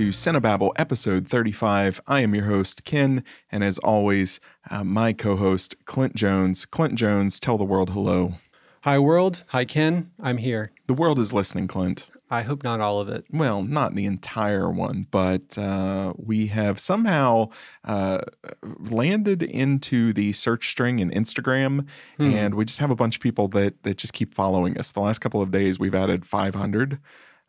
To Cinebabble episode 35. I am your host, Ken, and as always, uh, my co host, Clint Jones. Clint Jones, tell the world hello. Hi, world. Hi, Ken. I'm here. The world is listening, Clint. I hope not all of it. Well, not the entire one, but uh, we have somehow uh, landed into the search string in Instagram, Hmm. and we just have a bunch of people that that just keep following us. The last couple of days, we've added 500.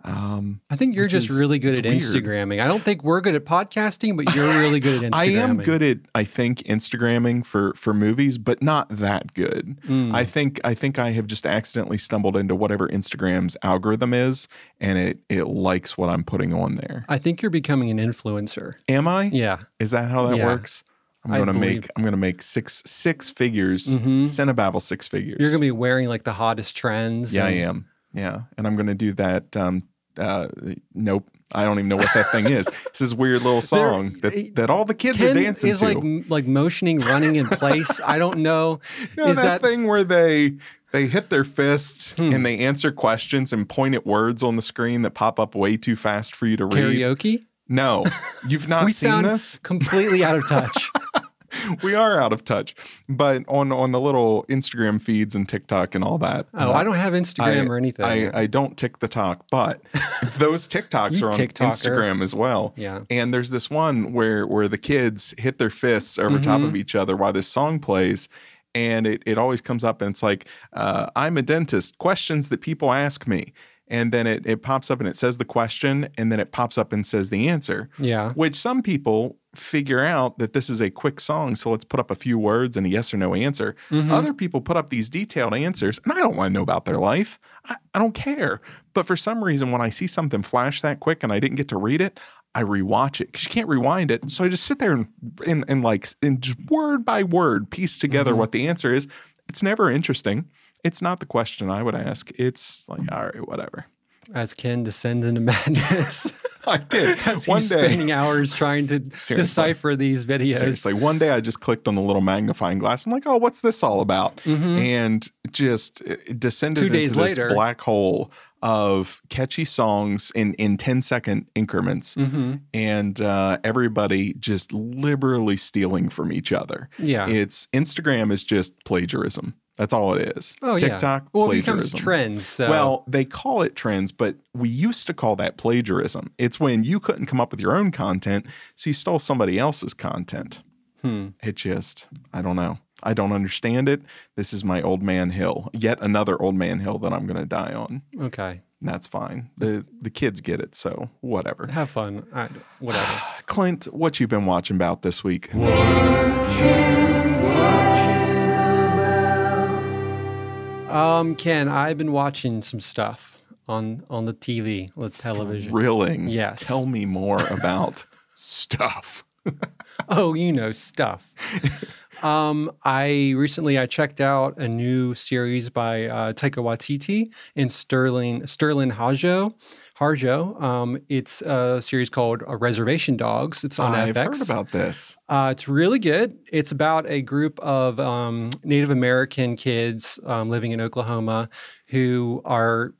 Um, I think you're just is- really good at weird. Instagramming. I don't think we're good at podcasting, but you're really good at Instagramming. I am good at I think Instagramming for for movies, but not that good. Mm. I think I think I have just accidentally stumbled into whatever Instagram's algorithm is, and it it likes what I'm putting on there. I think you're becoming an influencer. Am I? Yeah. Is that how that Yeah. works? I'm gonna make I'm gonna make six six figures. Mhm. Cinebabble six figures. You're going to be wearing like the hottest trends. Yeah, I am. Yeah, and I'm gonna do that. Um, uh, nope. I don't even know what that thing is. It's this weird little song that, that all the kids Ken are dancing is to. like like motioning, running in place. I don't know. No, is that, that, thing where they they hit their fists Hmm. and they answer questions and point at words on the screen that pop up way too fast for you to read. karaoke? No, you've not we seen sound this. completely out of touch. We are out of touch, but on on the little Instagram feeds and TikTok and all that. Oh, uh, I don't have Instagram I- or anything. I, I don't tick the talk, but those TikToks are on TikToker. Instagram as well. yeah. And there's this one where where the kids hit their fists over top Mhm. of each other while this song plays. And it, it always comes up and it's like, uh, I'm a dentist, questions that people ask me. And then it, it pops up and it says the question, and then it pops up and says the answer, Yeah. which some people figure out that this is a quick song. So let's put up a few words and a yes or no answer. Mhm. Other people put up these detailed answers, and I don't want to know about their life. I, I don't care. But for some reason, when I see something flash that quick and I didn't get to read it, I rewatch it because you can't rewind it. So I just sit there and and, and like and just word by word piece together Mhm. what the answer is. It's never interesting. It's not the question I would ask. It's like, all right, whatever. As Ken descends into madness. I did. As One he's day. spending hours trying to Seriously. decipher these videos. Seriously, one day I just clicked on the little magnifying glass. I'm like, oh, what's this all about? Mhm. And just uh, descended Two into days this later. black hole of catchy songs in in 10 second increments Mhm. and uh, everybody just liberally stealing from each other. Yeah. It's Instagram is just plagiarism. That's all it is. oh, yeah. TikTok Well, it plagiarism. becomes trends. So. Well, they call it trends, but we used to call that plagiarism. It's when you couldn't come up with your own content, so you stole somebody else's content. hmm. It just, I don't know. I don't understand it. This is my old man hill. Yet another old man hill that I'm going to die on. okay. That's fine. The the kids get it, so whatever. Have fun. I, whatever. Clint, what you been watching about this week? Um, Ken, I've been watching some stuff on on the TV, the television. Thrilling. Yes. Tell me more about stuff. Oh, you know stuff. um, I recently I checked out a new series by uh, Taika Waititi and Sterling Sterling Harjo. Harjo. Um, it's a series called uh, Reservation Dogs. It's on I've FX. heard about this. Uh, it's really good. It's about a group of um, Native American kids um, living in Oklahoma who are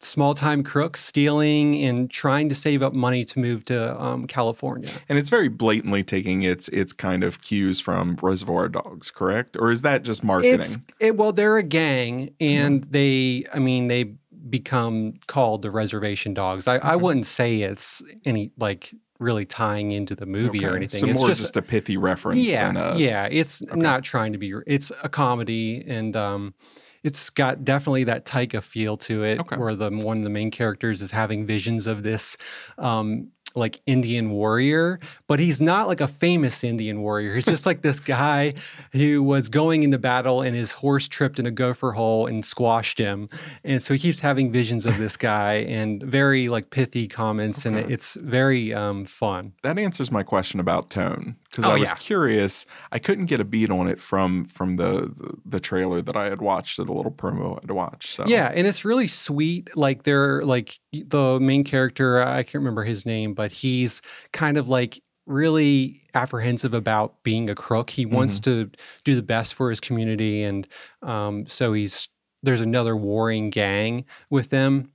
small time crooks stealing and trying to save up money to move to um, California. And it's very blatantly taking its its kind of cues from Reservoir Dogs, correct? Or is that just marketing? It's it, well, they're a gang, and they, I mean, they become called the Reservation Dogs. I, I wouldn't say it's any like really tying into the movie or anything. So it's more just, just, a pithy reference yeah, than a yeah. It's not trying to be. It's a comedy, and um, it's got definitely that Taika feel to it, Okay. where the one of the main characters is having visions of this. Um, like Indian warrior, but he's not like a famous Indian warrior. He's just like this guy who was going into battle and his horse tripped in a gopher hole and squashed him. And so he keeps having visions of this guy and very like pithy comments, and it's very um, fun. that answers my question about tone because Oh, I was yeah. curious. I couldn't get a beat on it from from the, the the trailer that I had watched or the little promo I had watched. So Yeah, and it's really sweet. Like they're like the main character, I can't remember his name, but he's kind of like really apprehensive about being a crook. He wants to do the best for his community, and um, so he's there's another warring gang with them,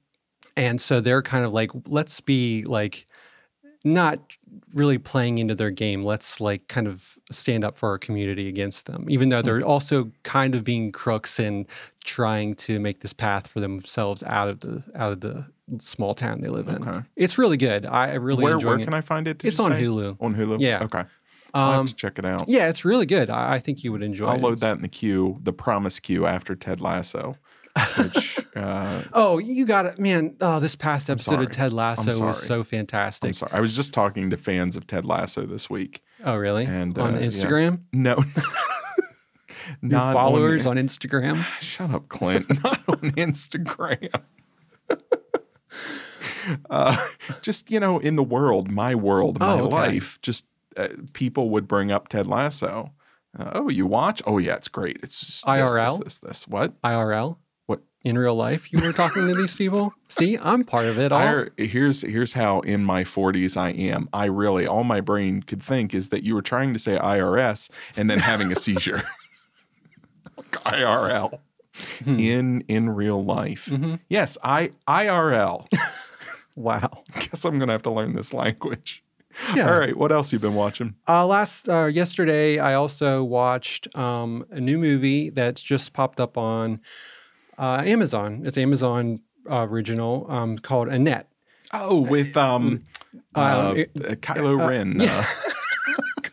and so they're kind of like, let's be like not really playing into their game. Let's like kind of stand up for our community against them, even though they're also kind of being crooks and trying to make this path for themselves out of the out of the small town they live in. Okay. It's really good. I really where where it. can I find it? It's on say? Hulu. On Hulu. Yeah. Okay. I'll Um, to check it out. yeah, it's really good. I, I think you would enjoy I'll it. load that in the queue, the promise queue after Ted Lasso, which uh, Oh, you got it, man! Oh, this past episode of Ted Lasso was so fantastic. I'm sorry. I was just talking to fans of Ted Lasso this week. Oh, really? And, on uh, yeah. Instagram, No. new Not on- followers on, Instagram. Shut up, Clint. Not on Instagram. uh, just you know, in the world, my world, my Oh, okay. life, just uh, people would bring up Ted Lasso. Uh, oh, you watch? Oh, yeah, it's great. It's just this, IRL? This, this, this. What? IRL. In real life, you were talking to these people. See, I'm part of it all. I, here's here's how in my 40s I am. I really all my brain could think is that you were trying to say IRS and then having a seizure. IRL Hmm. in in real life. Mm-hmm. Yes, I IRL. wow. Guess I'm gonna have to learn this language. Yeah. All right, what else you been watching? Uh, last uh, yesterday, I also watched um, a new movie that's just popped up on uh, Amazon. It's Amazon uh, original um, called Annette. Oh, with um, uh, Uh, it- uh, Kylo uh, Ren. yeah.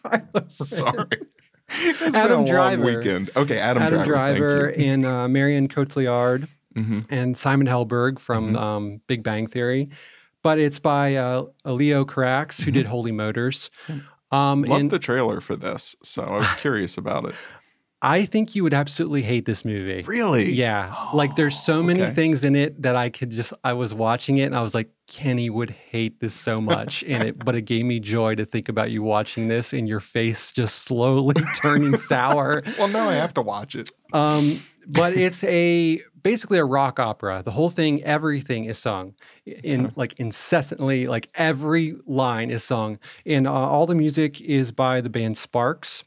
Uh, sorry, It's Adam Driver. weekend. Okay, Adam, Adam Driver. Driver and uh, Marion Cotillard hmm and Simon Helberg from Mhm. um, Big Bang Theory. But it's by uh, Leo Carax, who did Holy Motors. Um, Loved and the trailer for this, so I was curious about it. I think you would absolutely hate this movie. Really? Yeah. like there's so many okay. things in it that I could just I was watching it and I was like, Kenny would hate this so much. and it but it gave me joy to think about you watching this and your face just slowly turning sour. Well, now I have to watch it. Um, but it's a basically a rock opera. The whole thing, everything is sung in like incessantly, like every line is sung. And uh, all the music is by the band Sparks.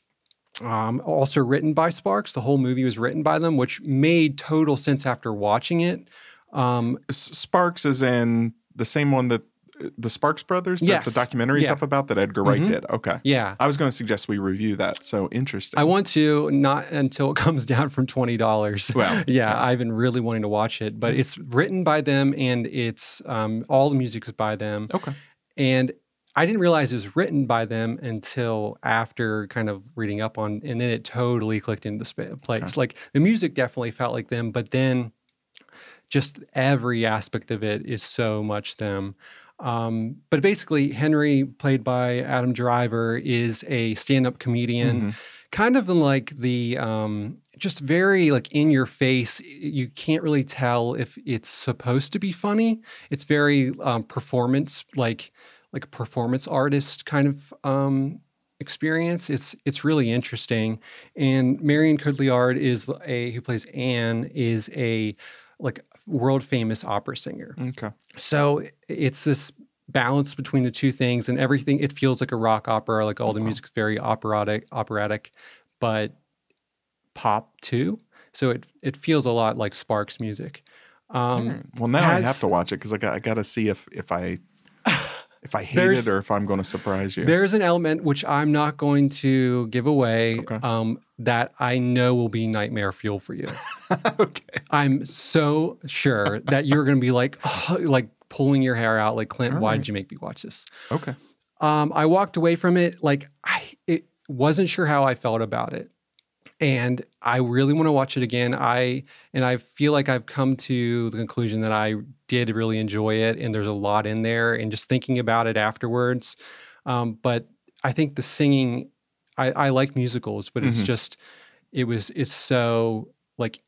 Um, also written by Sparks. The whole movie was written by them, which made total sense after watching it. Um, Sparks is in the same one that the Sparks brothers that Yes. the documentary is Yeah. up about that Edgar Wright Mhm. did. Okay. yeah. I was going to suggest we review that. So interesting. I want to not until it comes down from twenty dollars. Well, yeah, I've been really wanting to watch it, but it's written by them and it's um, all the music is by them. Okay. And I didn't realize it was written by them until after kind of reading up on, and then it totally clicked into place. Like the music definitely felt like them, but then just every aspect of it is so much them. Um, but basically, Henry, played by Adam Driver, is a stand-up comedian, Mhm. kind of in like the um, just very like in your face. You can't really tell if it's supposed to be funny. It's very um, performance like like a performance artist kind of um, experience. It's it's really interesting. And Marion Cotillard is a who plays Anne is a like world famous opera singer. Okay. So it's this balance between the two things and everything. It feels like a rock opera, like all the Uh-huh. music's very operatic, operatic, but pop too. So it it feels a lot like Sparks music. Um. Well, now I have to watch it because I got I got to see if if I if I hate There's- it or if I'm going to surprise you. There's an element which I'm not going to give away Okay. um, that I know will be nightmare fuel for you. okay. I'm so sure that you're going to be like, oh, like pulling your hair out, like Clint. All Why right. did you make me watch this? Okay. Um, I walked away from it like I it wasn't sure how I felt about it, and I really want to watch it again. I and I feel like I've come to the conclusion that I did really enjoy it, and there's a lot in there, and just thinking about it afterwards. Um, but I think the singing, I, I like musicals, but it's Mhm. just it was it's so like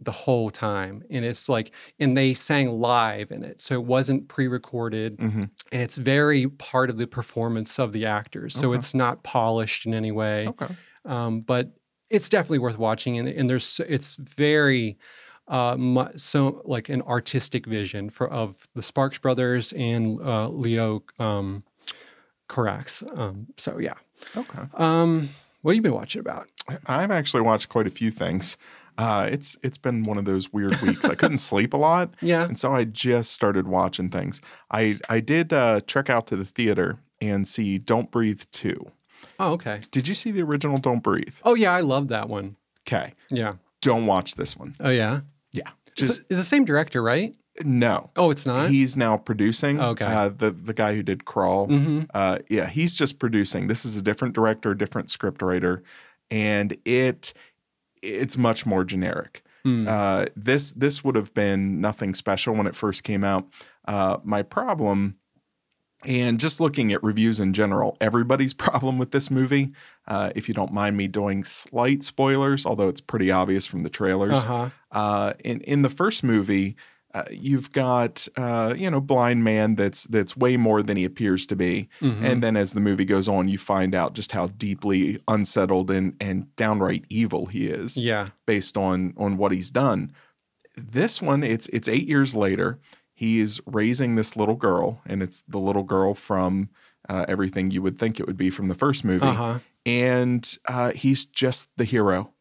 the whole time and it's like and they sang live in it so it wasn't pre-recorded hmm and it's very part of the performance of the actors. So Okay. it's not polished in any way, Okay. um, but it's definitely worth watching. And, and there's it's very uh, so like an artistic vision for of the Sparks brothers and uh, Leo um, Carax. Um, so yeah, Okay. um, what have you been watching about? I've actually watched quite a few things. Uh, it's it's been one of those weird weeks. I couldn't sleep a lot, Yeah, and so I just started watching things. I I did uh, trek out to the theater and see Don't Breathe 2. Oh, okay. Did you see the original Don't Breathe? Oh yeah, I love that one. Okay. Yeah. Don't watch this one. Oh yeah. Yeah. Just it's the same director, right? no. Oh, it's not. He's now producing. Okay. Uh, the the guy who did Crawl. mm-hmm. Uh, yeah, he's just producing. This is a different director, different script writer, and it it's much more generic. Hmm. Uh, this this would have been nothing special when it first came out. Uh, my problem, and just looking at reviews in general, everybody's problem with this movie. Uh, if you don't mind me doing slight spoilers, although it's pretty obvious from the trailers. Uh-huh. Uh, in in the first movie, uh, you've got uh, you know blind man that's that's way more than he appears to be, Mhm. and then as the movie goes on, you find out just how deeply unsettled and and downright evil he is yeah. based on on what he's done. This one, it's it's eight years later. He is raising this little girl, and it's the little girl from uh, everything you would think it would be from the first movie, Uh-huh. and uh, he's just the hero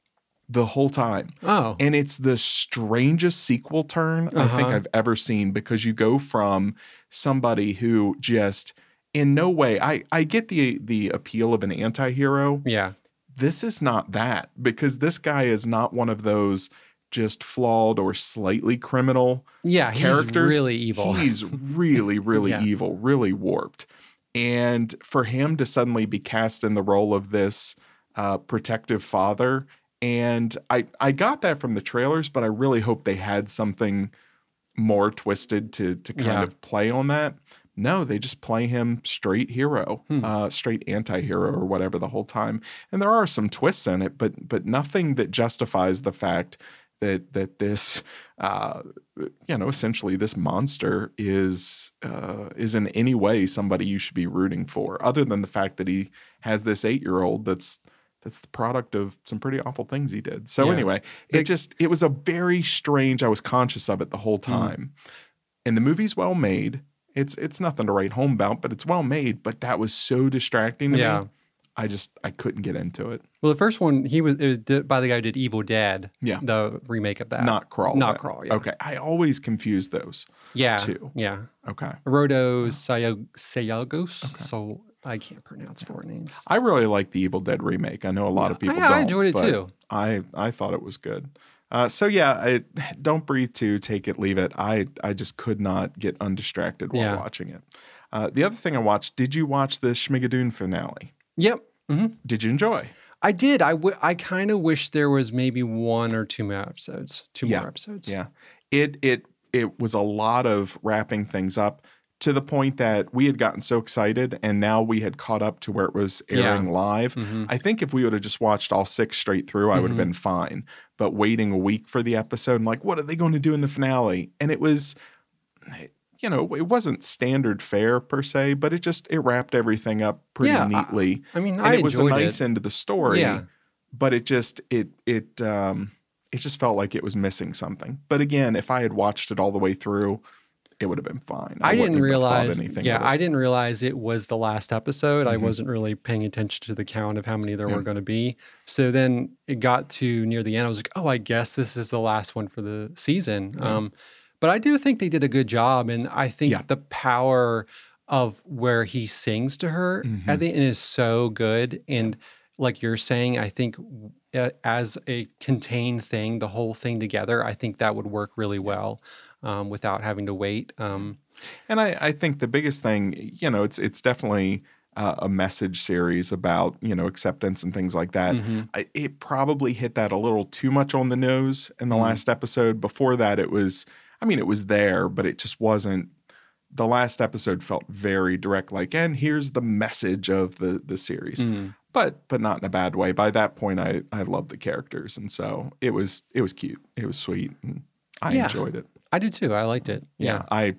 the whole time. Oh. And it's the strangest sequel turn I think Uh-huh. I've ever seen because you go from somebody who just in no way I, I get the the appeal of an anti-hero. yeah. This is not that because this guy is not one of those just flawed or slightly criminal Yeah. He's really evil. He's really, really Yeah. evil, really warped. And for him to suddenly be cast in the role of this uh, protective father, and I, I got that from the trailers, but I really hope they had something more twisted to to kind Yeah. of play on that. No, they just play him straight hero, Hmm. uh, straight anti-hero or whatever the whole time. And there are some twists in it, but but nothing that justifies the fact that that this uh, you know essentially this monster is uh, is in any way somebody you should be rooting for, other than the fact that he has this eight year old that's that's the product of some pretty awful things he did. So Yeah. anyway, it just it was a very strange. I was conscious of it the whole time, and the movie's well made. It's it's nothing to write home about, but it's well made. But that was so distracting to Yeah. me. I just I couldn't get into it. Well, the first one he was it was by the guy who did Evil Dead. Yeah. The remake of that. Not crawl. Not. Crawl, yeah. Okay. I always confuse those yeah. two. Yeah. Okay. Rodo Sayag- Sayagos. So I can't pronounce four names. I really like the Evil Dead remake. I know a lot of people. I, I don't, enjoyed it too. I I thought it was good. Uh, so yeah, I, don't breathe too. Take it, leave it. I I just could not get undistracted while Yeah. watching it. Uh, the other thing I watched. Did you watch the Schmigadoon finale? Yep. hmm Did you enjoy? I did. I, w- I kind of wish there was maybe one or two more episodes. Two Yeah. more episodes. Yeah. It it it was a lot of wrapping things up to the point that we had gotten so excited and now we had caught up to where it was Yeah. airing live. hmm I think if we would have just watched all six straight through, I would have been fine. But waiting a week for the episode, and like, what are they going to do in the finale? And it was, you know, it wasn't standard fare per se, but it just it wrapped everything up pretty Yeah, neatly. I mean, and I it was a nice it. end to the story. Yeah. But it just it it um it just felt like it was missing something. But again, if I had watched it all the way through, it would have been fine. I, wouldn't didn't realize. anything Yeah. I didn't realize it was the last episode. I Mhm. wasn't really paying attention to the count of how many there Yeah. were going to be. So then it got to near the end. I was like, oh, I guess this is the last one for the season. Um, but I do think they did a good job, and I think Yeah. the power of where he sings to her Mhm. at the end is so good. And like you're saying, I think uh, as a contained thing, the whole thing together, I think that would work really well um, without having to wait. Um, And I, I think the biggest thing, you know, it's it's definitely uh, a message series about you know acceptance and things like that. mhm. I, it probably hit that a little too much on the nose in the Mhm. last episode. Before that, it was, I mean, it was there, but it just wasn't. The last episode felt very direct, like, and here's the message of the the series, Mm. but but not in a bad way. By that point, I I loved the characters, and so it was it was cute, it was sweet, and I Yeah. enjoyed it. I did too. I liked it. Yeah, I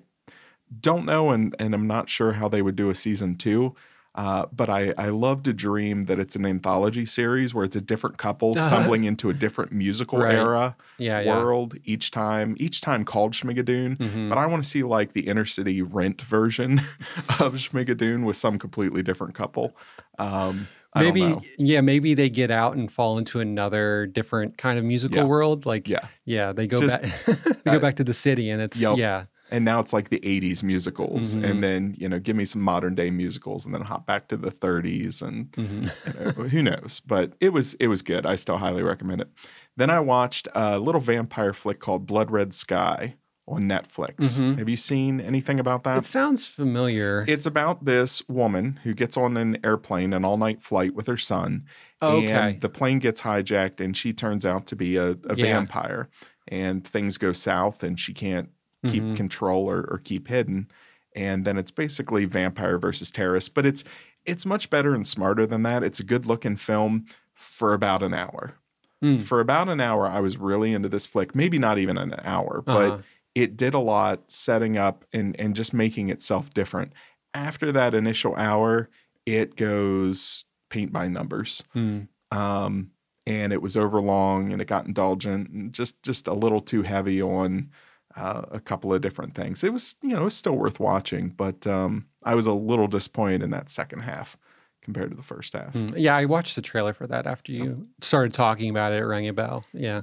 don't know, and and I'm not sure how they would do a season two. Uh, but I, I love to dream that it's an anthology series where it's a different couple stumbling into a different musical Right. era Yeah. Yeah. world each time, each time called Schmigadoon. Mhm. But I want to see like the inner city rent version of Schmigadoon with some completely different couple. Um, maybe yeah maybe they get out and fall into another different kind of musical Yeah. world like Yeah. yeah they go Just- back they go back to the city and it's Yep. yeah and now it's like the 80s musicals Mhm. and then you know give me some modern day musicals and then hop back to the 30s and Mhm. you know, who knows but it was it was good i still highly recommend it then i watched a little vampire flick called blood red sky on netflix Mhm. have you seen anything about that It sounds familiar. it's about this woman who gets on an airplane an all-night flight with her son okay. and the plane gets hijacked and she turns out to be a, a Yeah. vampire and things go south and she can't keep Mhm. control or, or keep hidden and then it's basically vampire versus terrorist but it's it's much better and smarter than that it's a good looking film for about an hour Mm. for about an hour i was really into this flick maybe not even an hour but Uh-huh. it did a lot setting up and and just making itself different after that initial hour it goes paint by numbers Mm. um, and it was overlong and it got indulgent and just just a little too heavy on uh, a couple of different things. It was you know it was still worth watching, but um, I was a little disappointed in that second half compared to the first half. Mm. Yeah, I watched the trailer for that after you started talking about it. It rang a bell. Yeah.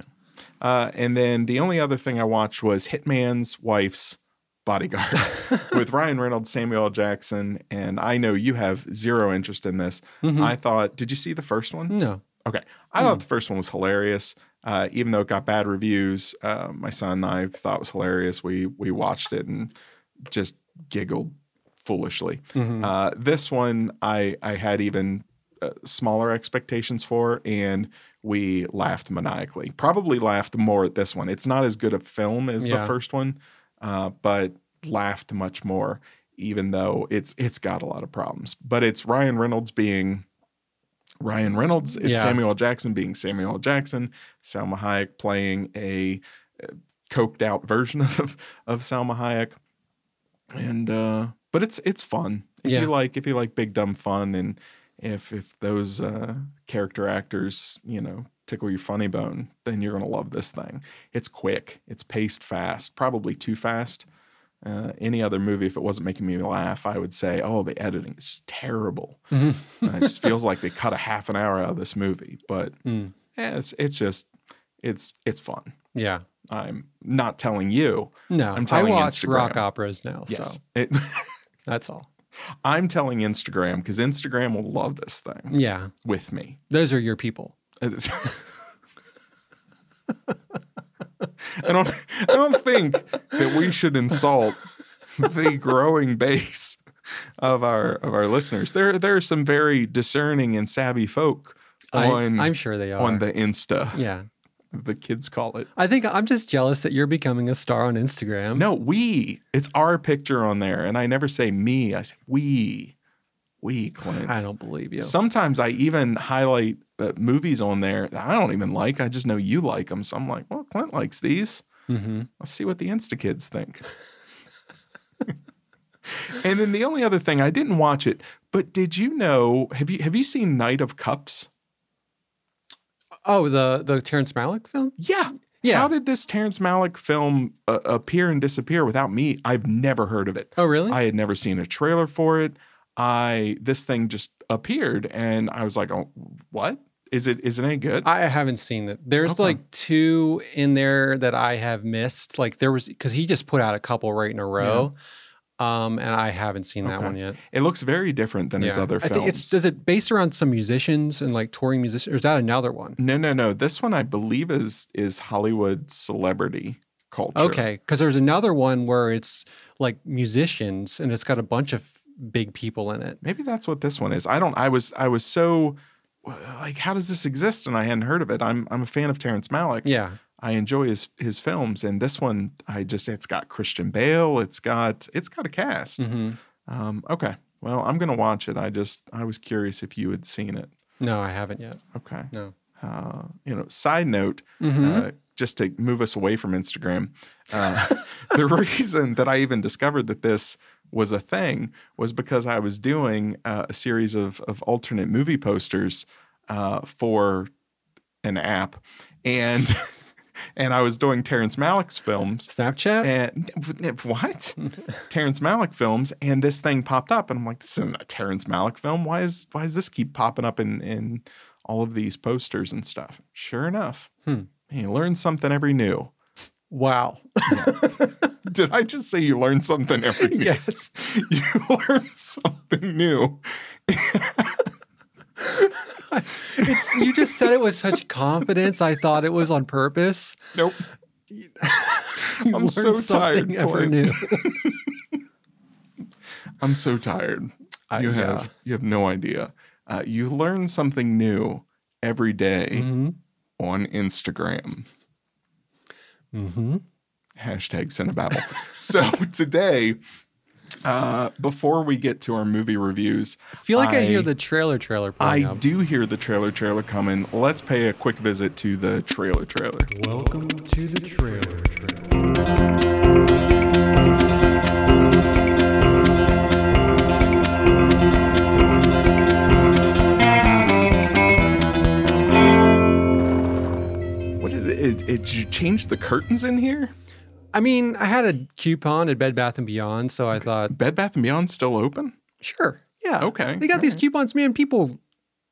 Uh, and then the only other thing I watched was Hitman's Wife's Bodyguard with Ryan Reynolds, Samuel L. Jackson, and I know you have zero interest in this. Mhm. I thought, did you see the first one? no. Okay. I thought the first one was hilarious. Uh, even though it got bad reviews, uh, my son and I thought it was hilarious. We we watched it and just giggled foolishly. Mhm. Uh, this one I I had even uh, smaller expectations for, and we laughed maniacally. Probably laughed more at this one. It's not as good a film as Yeah. the first one, uh, but laughed much more. Even though it's it's got a lot of problems, but it's Ryan Reynolds being Ryan Reynolds. It's Yeah. Samuel Jackson being Samuel Jackson. Salma Hayek playing a uh, coked out version of of Salma Hayek, and uh, but it's it's fun if Yeah. you like if you like big dumb fun and if if those uh, character actors you know tickle your funny bone, then you're gonna love this thing. It's quick. It's paced fast, probably too fast. Uh, any other movie, if it wasn't making me laugh, I would say, "Oh, the editing is just terrible." Mhm. Uh, it just feels like they cut a half an hour out of this movie. But Mm. yeah, it's it's just it's it's fun. Yeah. I'm not telling you. No. I'm telling I watch Instagram. rock operas now. Yes, So it, that's all. I'm telling Instagram because Instagram will love this thing Yeah. with me. Those are your people. I don't. I don't think that we should insult the growing base of our of our listeners. There there are some very discerning and savvy folk on I, I'm sure they are. on the Insta. yeah. The kids call it. I think I'm just jealous that you're becoming a star on Instagram. No, we. It's our picture on there, and I never say me. I say we. We, Clint. I don't believe you. Sometimes I even highlight uh, movies on there that I don't even like. I just know you like them, so I'm like, well, Clint likes these. hmm Let's see what the Insta kids think. and then the only other thing I didn't watch it, but did you know? Have you have you seen Knight of Cups? Oh, the the Terrence Malick film? Yeah. Yeah. How did this Terrence Malick film uh, appear and disappear without me? I've never heard of it. oh, really? I had never seen a trailer for it. I this thing just appeared and I was like, "Oh, what? Is it is it any good?" I haven't seen it. There's Okay. like two in there that I have missed. Like there was because he just put out a couple right in a row, um, and I haven't seen that Okay. one yet. It looks very different than his Yeah. other I films. think it's is it based around some musicians and like touring musicians, or is that another one? no, no, no. This one I believe is is Hollywood celebrity culture. Okay, because there's another one where it's like musicians and it's got a bunch of big people in it. Maybe that's what this one is. I don't I was I was so like how does this exist and I hadn't heard of it. I'm I'm a fan of Terrence Malick. Yeah, I enjoy his his films and this one I just it's got Christian Bale, it's got it's got a cast. hmm Um okay. Well, I'm going to watch it. I just I was curious if you had seen it. no, I haven't yet. Okay. No. Uh, you know, side note, Mhm. uh, just to move us away from Instagram, uh, the reason that I even discovered that this was a thing was because I was doing uh, a series of, of alternate movie posters uh, for an app, and and I was doing Terrence Malick's films. Snapchat. And what? Terrence Malick films, and this thing popped up, and I'm like, this isn't a Terrence Malick film. Why is why does this keep popping up in in all of these posters and stuff? Sure enough, Hmm. you learn something every new. wow. Did I just say you learn something every year? yes. You learn something new. It's you just said it with such confidence. I thought it was on purpose. Nope. I'm so tired, ever new. I'm so tired. I- you yeah. have you have no idea. Uh, you learn something new every day Mhm. on Instagram. Mhm. Hashtag Cinebabble. so today, uh, before we get to our movie reviews, I feel like I, hear the trailer trailer I up. do hear the trailer trailer coming. Let's pay a quick visit to the trailer trailer. Welcome to the trailer trailer. What is it? Is, did you change the curtains in here? I mean, I had a coupon at Bed Bath and Beyond, so I thought, Bed Bath and Beyond still open? sure, yeah, Okay, They got these alright. coupons, man. People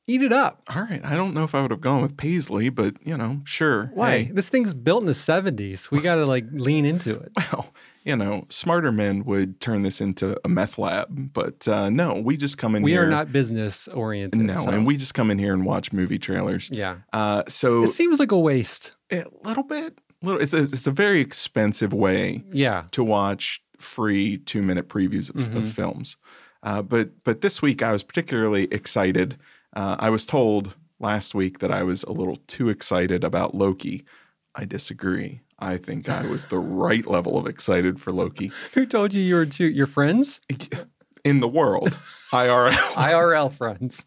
eat it up. All right. I don't know if I would have gone with Paisley, but you know, sure. Why? Hey, This thing's built in the '70s. We got to like lean into it. well, you know, smarter men would turn this into a meth lab, but uh, no, we just come in here. We here. are not business oriented. No, so- and we just come in here and watch movie trailers. yeah, Uh, so it seems like a waste. a little bit, little. It's a, it's a very expensive way Yeah, to watch free two minute previews of, of Mhm. films. Uh, but but this week I was particularly excited. Uh, I was told last week that I was a little too excited about Loki. I disagree. I think I was the right level of excited for Loki who told you you were two? Your friends, in the world, IRL. IRL friends.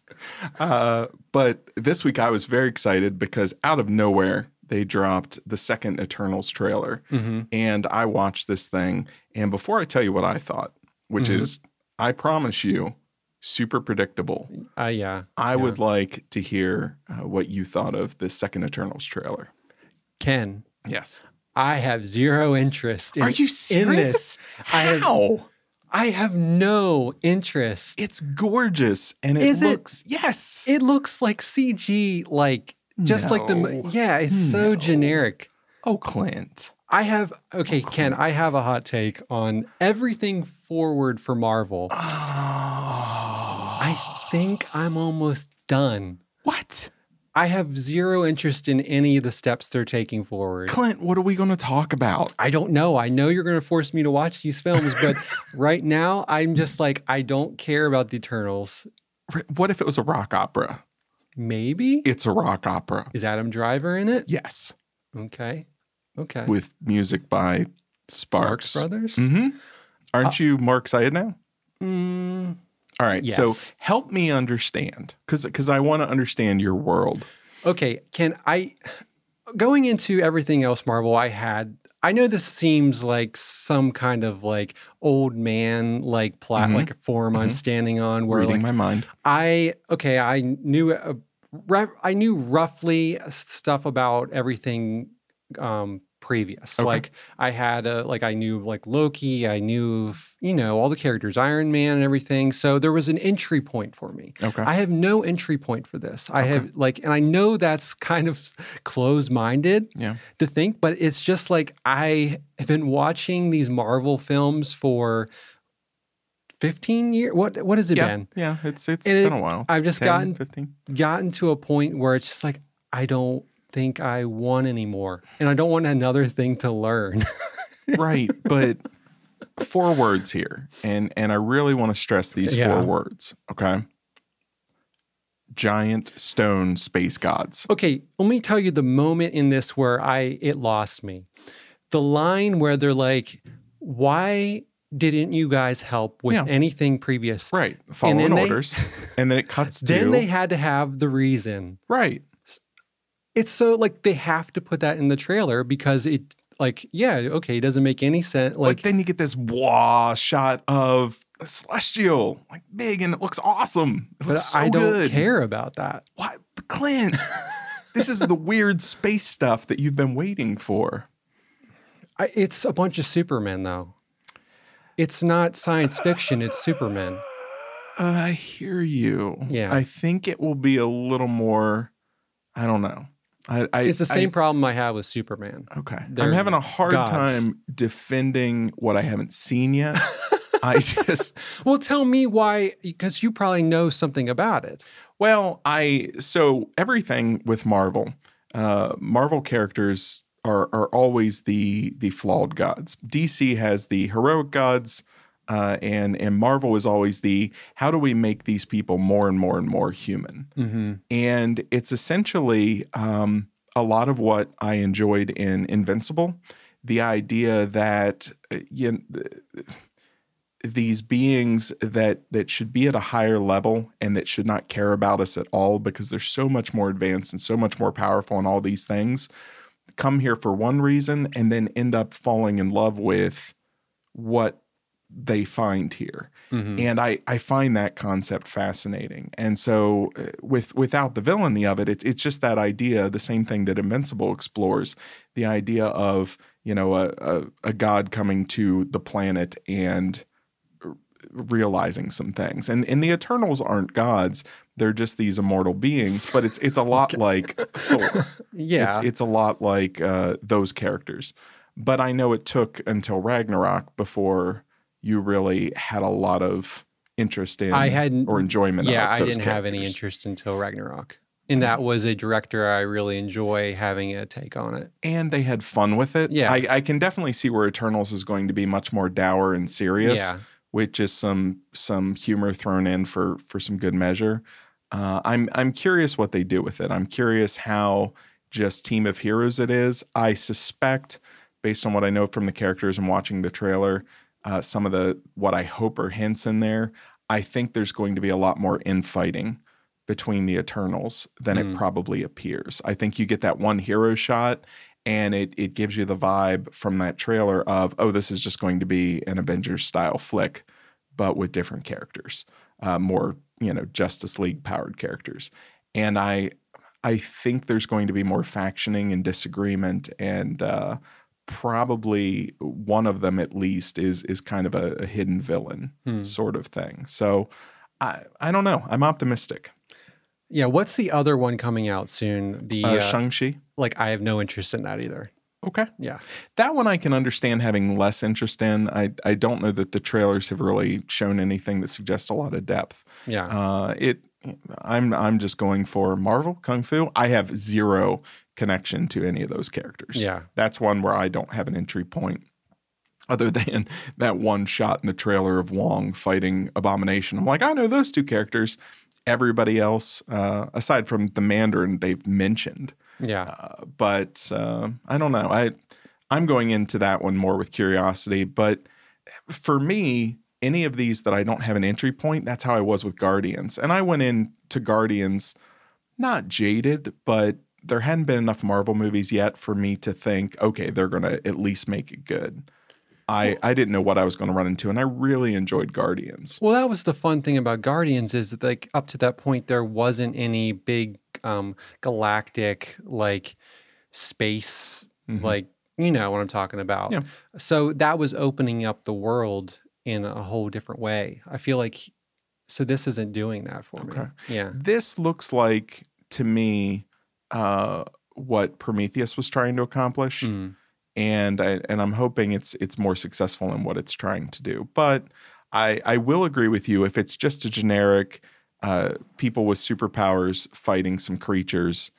Uh, but this week I was very excited because out of nowhere they dropped the second Eternals trailer. hmm and I watched this thing. And before I tell you what I thought, which Mhm. is, I promise you, super predictable, Uh, yeah. I Yeah. would like to hear uh, what you thought of the second Eternals trailer. Ken, Yes. I have zero interest in, Are you in serious? this. I have, How? I have no interest. It's gorgeous, and it Is it? looks yes. It looks like CG, like just like the yeah. It's so generic. oh, Clint. I have okay, oh, Ken. I have a hot take on everything forward for Marvel. Oh. I think I'm almost done. what? I have zero interest in any of the steps they're taking forward. Clint, what are we going to talk about? I don't know. I know you're going to force me to watch these films, but right now I'm just like I don't care about the Eternals. What if it was a rock opera? Maybe It's a rock opera. is Adam Driver in it? Yes. Okay, okay. With music by Marx Sparks. Brothers. hmm Aren't you more excited now? Mm, All right. So help me understand because because I want to understand your world. okay, Can I going into everything else Marvel. I had. I know this seems like some kind of like old man like plat Mhm. like a forum I'm Mhm. standing on where Reading like my mind. I okay, I knew uh, I knew roughly stuff about everything um previous. Okay. Like I had a like I knew like Loki, I knew you know all the characters, Iron Man and everything. So there was an entry point for me. Okay. I have no entry point for this. I Okay. have like and I know that's kind of close-minded yeah. to think, but it's just like I have been watching these Marvel films for 15 years. What what has it Yeah. been? Yeah. It's it's And been it- a while. I've just 10, gotten 15. gotten to a point where it's just like I don't think I want anymore, and I don't want another thing to learn. right. But four words here, and and I really want to stress these Yeah. four words. Okay. Giant stone space gods. okay, let me tell you the moment in this where I it lost me. The line where they're like, "Why didn't you guys help with Yeah. anything previous?" Right. Following they- orders, and then it cuts to Then they had to have the reason. right. It's so like they have to put that in the trailer because it like yeah okay it doesn't make any sense Like like then you get this wah shot of a celestial, like big, and it looks awesome. It but looks so I don't good. care about that. What, Clint? this is the weird space stuff that you've been waiting for. I, it's a bunch of Supermen though. It's not science fiction. It's Superman. Uh, I hear you. Yeah. I think it will be a little more. I don't know. I, I, It's the I- same problem I have with Superman. Okay. I'm having a hard gods. time defending what I haven't seen yet. I just, Well, tell me why, because you probably know something about it. well, I, so everything with Marvel, uh, Marvel characters are, are always the, the flawed gods. DC has the heroic gods. Uh, and and Marvel is always the how do we make these people more and more and more human? Mm-hmm. and it's essentially um, a lot of what I enjoyed in Invincible. The idea that uh, you these beings that that should be at a higher level and that should not care about us at all because they're so much more advanced and so much more powerful and all these things come here for one reason and then end up falling in love with what they find here Mm-hmm. and I, I find that concept fascinating. And so, uh, with without the villainy of it, it's it's just that idea, the same thing that Invincible explores, the idea of you know a a, a god coming to the planet and realizing some things. And and the Eternals aren't gods; they're just these immortal beings. But it's it's a lot like Thor. yeah. It's it's a lot like uh, those characters. But I know it took until Ragnarok before you really had a lot of interest in I had or enjoyment yeah, I didn't have any interest until Ragnarok. And that was a director I really enjoy having a take on it. And they had fun with it. Yeah. I, I can definitely see where Eternals is going to be much more dour and serious Yeah. with just some some humor thrown in for for some good measure. Uh, I'm I'm curious what they do with it. I'm curious how just team of heroes it is. I suspect, based on what I know from the characters and watching the trailer, uh, some of the what I hope are hints in there. I think there's going to be a lot more infighting between the Eternals than Mm. it probably appears. I think you get that one hero shot and it it gives you the vibe from that trailer of oh this is just going to be an Avengers style flick but with different characters uh, more you know Justice League powered characters and I I think there's going to be more factioning and disagreement and uh, probably one of them at least is is kind of a, a hidden villain Hmm. sort of thing so I I don't know I'm optimistic Yeah, what's the other one coming out soon? The uh, uh, Shang-Chi like I have no interest in that either. okay Yeah. That one I can understand having less interest in. I, I don't know that the trailers have really shown anything that suggests a lot of depth. Yeah. Uh, it I'm I'm just going for Marvel Kung Fu. I have zero connection to any of those characters. yeah. That's one where I don't have an entry point other than that one shot in the trailer of Wong fighting Abomination. I'm like, I know those two characters. Everybody else, uh, aside from the Mandarin, they've mentioned. Yeah. Uh, but uh, I don't know. I I'm going into that one more with curiosity. But for me, any of these that I don't have an entry point, that's how I was with Guardians. And I went into Guardians not jaded, but there hadn't been enough Marvel movies yet for me to think, okay, they're going to at least make it good. I, I didn't know what I was going to run into, and I really enjoyed Guardians. Well, that was the fun thing about Guardians is that, like up to that point there wasn't any big um galactic like space Mhm. like you know what I'm talking about. Yeah. So that was opening up the world in a whole different way. I feel like so this isn't doing that for Okay. me. Yeah. This looks like to me uh, what Prometheus was trying to accomplish. Mm. and I, and I'm hoping it's it's more successful in what it's trying to do. But I I will agree with you if it's just a generic uh, people with superpowers fighting some creatures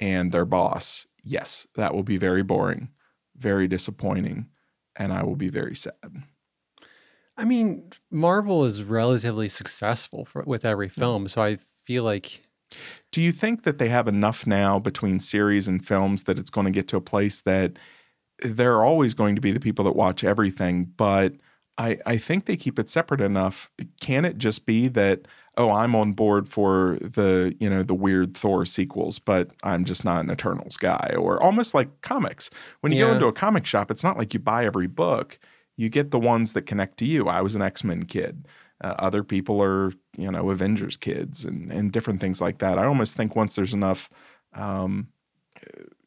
and their boss. Yes, that will be very boring, very disappointing, and I will be very sad. I mean, Marvel is relatively successful for, with every film, so I feel like Do you think that they have enough now between series and films that it's going to get to a place that there are always going to be the people that watch everything, but I, I think they keep it separate enough. Can it just be that, oh, I'm on board for the, you know, the weird Thor sequels, but I'm just not an Eternals guy? Or almost like comics. When you go into a comic shop, it's not like you buy every book. You get the ones that connect to you. I was an X-Men kid. Uh, other people are, you know, Avengers kids and and different things like that. I almost think once there's enough, um,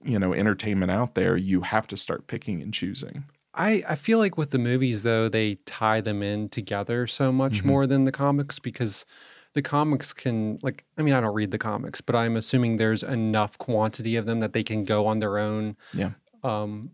you know, entertainment out there, you have to start picking and choosing. I, I feel like with the movies though they tie them in together so much Mhm. more than the comics because the comics can like I mean I don't read the comics, but I'm assuming there's enough quantity of them that they can go on their own Yeah. um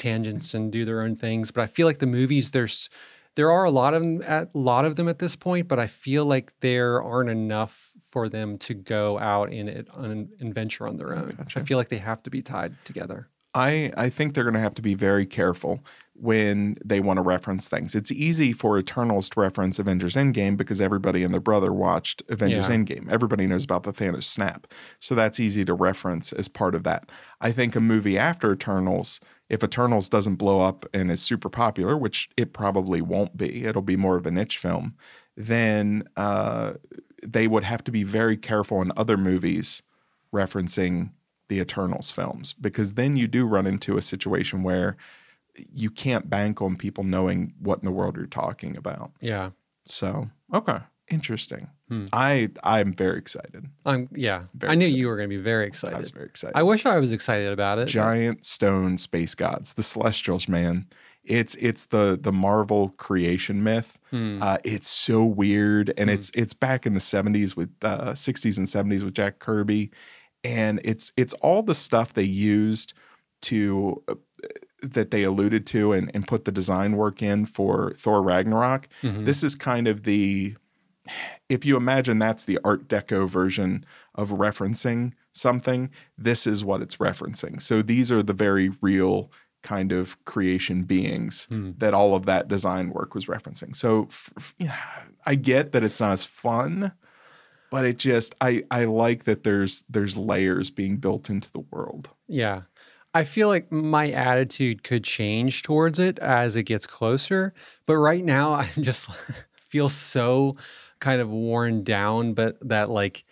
tangents and do their own things. But I feel like the movies there's there are a lot of them at a lot of them at this point, but I feel like there aren't enough for them to go out in it on an adventure on their own. Gotcha. I feel like they have to be tied together. I, I think they're going to have to be very careful when they want to reference things. It's easy for Eternals to reference Avengers Endgame because everybody and their brother watched Avengers Yeah. Endgame. Everybody knows about the Thanos snap. So that's easy to reference as part of that. I think a movie after Eternals, if Eternals doesn't blow up and is super popular, which it probably won't be, it'll be more of a niche film, then uh, they would have to be very careful in other movies referencing the Eternals films because then you do run into a situation where you can't bank on people knowing what in the world you're talking about. Yeah. So, okay, interesting. Hmm. I I'm very excited. I'm yeah. Very I knew excited. you were going to be very excited. I was very excited. I wish I was excited about it. but- Giant stone space gods, the Celestials, man. It's it's the the Marvel creation myth. Hmm. Uh, it's so weird, and Mm. it's it's back in the '70s with uh, '60s and '70s with Jack Kirby, and it's it's all the stuff they used to uh, that they alluded to and, and put the design work in for Thor Ragnarok. Mhm. This is kind of the if you imagine that's the Art Deco version of referencing something, this is what it's referencing. So these are the very real kind of creation beings Hmm. that all of that design work was referencing. So f- f- yeah, I get that it's not as fun, but it just I I like that there's there's layers being built into the world. Yeah. I feel like my attitude could change towards it as it gets closer, but right now I just feel so kind of worn down but that like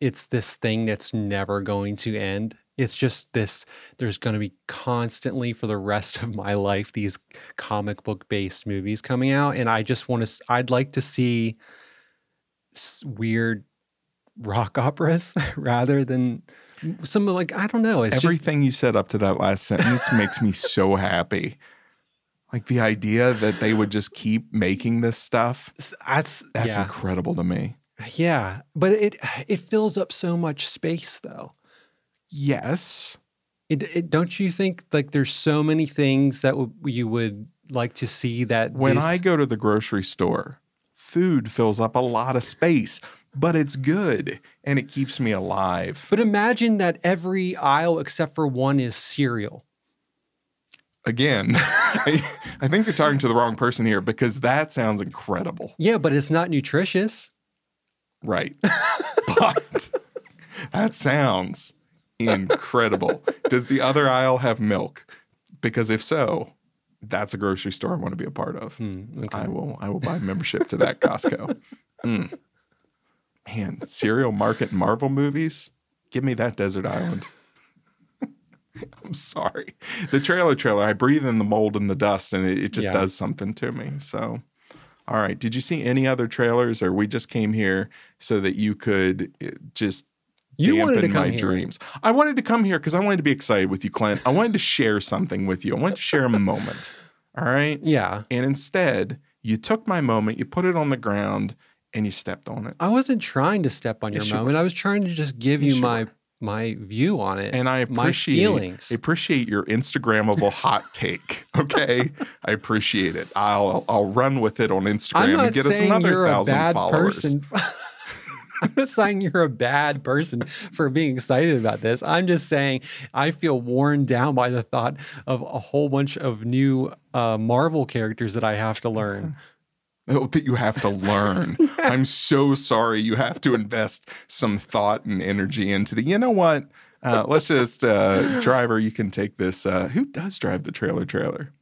it's this thing that's never going to end. It's just this there's going to be constantly for the rest of my life these comic book based movies coming out and I just want to I'd like to see weird rock operas rather than some like I don't know. It's just Everything you said up to that last sentence makes me so happy. Like the idea that they would just keep making this stuff. That's that's yeah, incredible to me. yeah. But it it fills up so much space though. Yes. It, it don't you think like there's so many things that w- you would like to see that When this- I go to the grocery store, food fills up a lot of space, but it's good and it keeps me alive. But imagine that every aisle except for one is cereal. Again, I, I think you're talking to the wrong person here because that sounds incredible. Yeah, but it's not nutritious. Right. but that sounds incredible. Does the other aisle have milk? Because if so, that's a grocery store I want to be a part of. Hmm, okay. I will I will buy membership to that Costco. Mm. Man, cereal market Marvel movies. Give me that desert island. I'm sorry. The trailer trailer, I breathe in the mold and the dust and it, it just Yeah. does something to me. So all right. Did you see any other trailers or we just came here so that you could uh, just You wanted to come my here. dreams? I wanted to come here because I wanted to be excited with you, Clint. I wanted to share something with you. I wanted to share a moment. All right. Yeah. And instead, you took my moment, you put it on the ground, and you stepped on it. I wasn't trying to step on your Yes, you moment. I was trying to just give Yes, you you my were. my view on it. And I my appreciate appreciate your Instagrammable hot take. Okay, I appreciate it. I'll I'll run with it on Instagram and get us another you're a thousand bad followers. person. I'm not saying you're a bad person for being excited about this. I'm just saying I feel worn down by the thought of a whole bunch of new uh, Marvel characters that I have to learn. Oh, that you have to learn. I'm so sorry. You have to invest some thought and energy into the. You know what? Uh, let's just uh, driver. You can take this. Uh, who does drive the trailer? Trailer.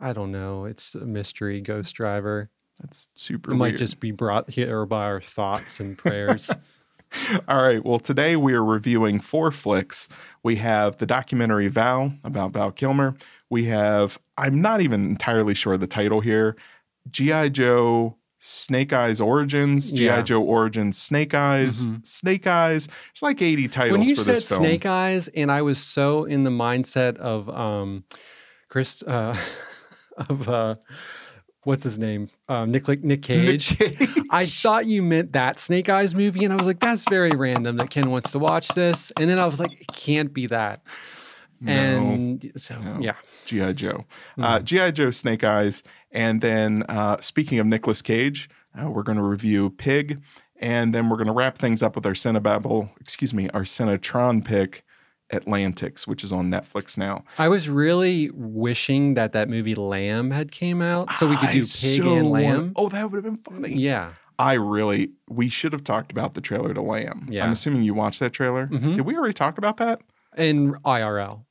I don't know. It's a mystery ghost driver. That's super. It might weird. just be brought here by our thoughts and prayers. All right. Well, today we are reviewing four flicks. We have the documentary Val about Val Kilmer. We have, I'm not even entirely sure the title here G.I. Joe Snake Eyes Origins, G.I. Yeah. Joe Origins Snake Eyes, Mhm. Snake Eyes. There's like 80 titles when you for said this film. Snake Eyes, and I was so in the mindset of um, Chris uh, of uh, what's his name? Um, Nick Nick Nick Cage. Cage. I thought you meant that Snake Eyes movie, and I was like, that's very random that Ken wants to watch this. And then I was like, it can't be that. No. and so no. yeah, GI Joe, Mm-hmm. uh, GI Joe, Snake Eyes, and then uh, speaking of Nicolas Cage, uh, we're going to review Pig, and then we're going to wrap things up with our Cinebabble, excuse me, our Cinetron pick, Atlantics, which is on Netflix now. I was really wishing that that movie Lamb had came out so we could I do Pig so and want- Lamb. Oh, that would have been funny. Yeah, I really, we should have talked about the trailer to Lamb. Yeah. I'm assuming you watched that trailer. Mhm. Did we already talk about that? in IRL.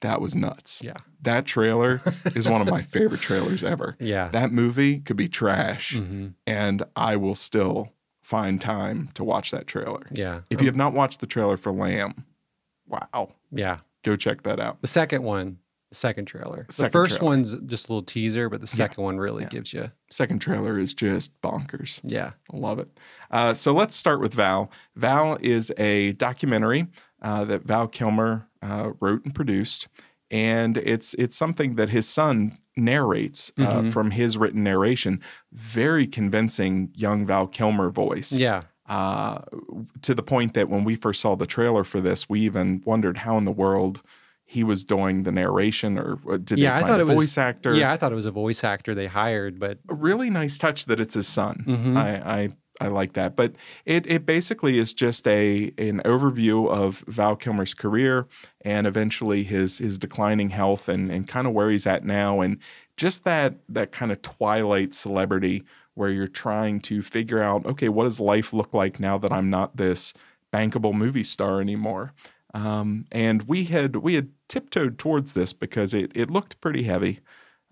That was nuts. Yeah, That trailer is one of my favorite trailers ever. yeah. That movie could be trash, Mhm. and I will still find time to watch that trailer. Yeah. If you have not watched the trailer for Lamb, wow, Yeah. go check that out. The second one, the second trailer. the first trailer. one's just a little teaser, but the second one really Yeah. gives you. Second trailer is just bonkers. Yeah. I love it. Uh, so let's start with Val. Val is a documentary uh, that Val Kilmer uh, wrote and produced, and it's it's something that his son narrates uh, Mhm. from his written narration. Very convincing young Val Kilmer voice. Yeah. Uh, to the point that when we first saw the trailer for this, we even wondered how in the world he was doing the narration, or uh, did Yeah, they I thought a it was- voice actor? Yeah. I thought it was a voice actor they hired, but a really nice touch that it's his son. Mhm. I, I I like that. But it it basically is just a an overview of Val Kilmer's career and eventually his his declining health and and kind of where he's at now and just that that kind of twilight celebrity where you're trying to figure out okay what does life look like now that I'm not this bankable movie star anymore. Um, and we had we had tiptoed towards this because it it looked pretty heavy,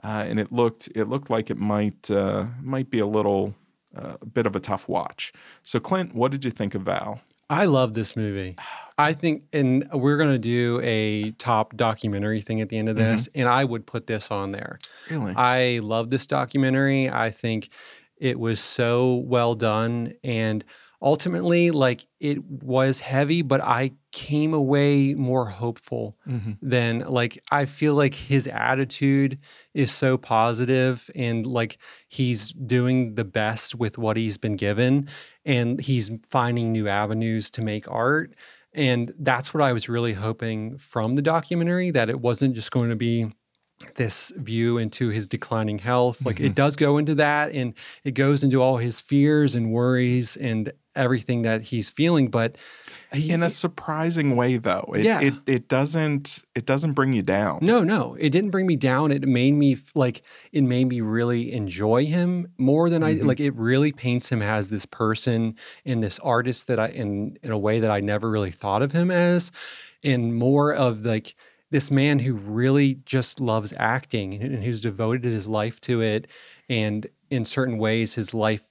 uh, and it looked it looked like it might uh, might be a little a bit of a tough watch. So Clint, what did you think of Val? I love this movie. I think, and we're going to do a top documentary thing at the end of this, mm-hmm. and I would put this on there. Really? I love this documentary. I think it was so well done. And ultimately, like, it was heavy, but I came away more hopeful hmm than, like, I feel like his attitude is so positive and, like, he's doing the best with what he's been given and he's finding new avenues to make art. And that's what I was really hoping from the documentary that it wasn't just going to be this view into his declining health. Like Mm-hmm. it does go into that and it goes into all his fears and worries and everything that he's feeling. But he, In a surprising way, though, it, Yeah. it it doesn't it doesn't bring you down. no, no, it didn't bring me down. It made me like it made me really enjoy him more than Mhm. I like. It really paints him as this person and this artist that I in in a way that I never really thought of him as, and more of like this man who really just loves acting and who's devoted his life to it, and in certain ways his life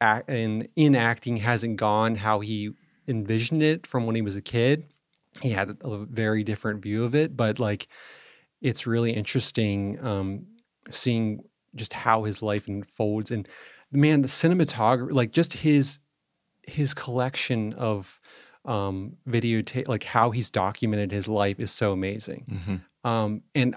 act, in in acting hasn't gone how he envisioned it from when he was a kid. He had a, very different view of it, but like it's really interesting um, seeing just how his life unfolds and man, the cinematography, like just his his collection of um, videotape, like how he's documented his life is so amazing. Mhm. Um, and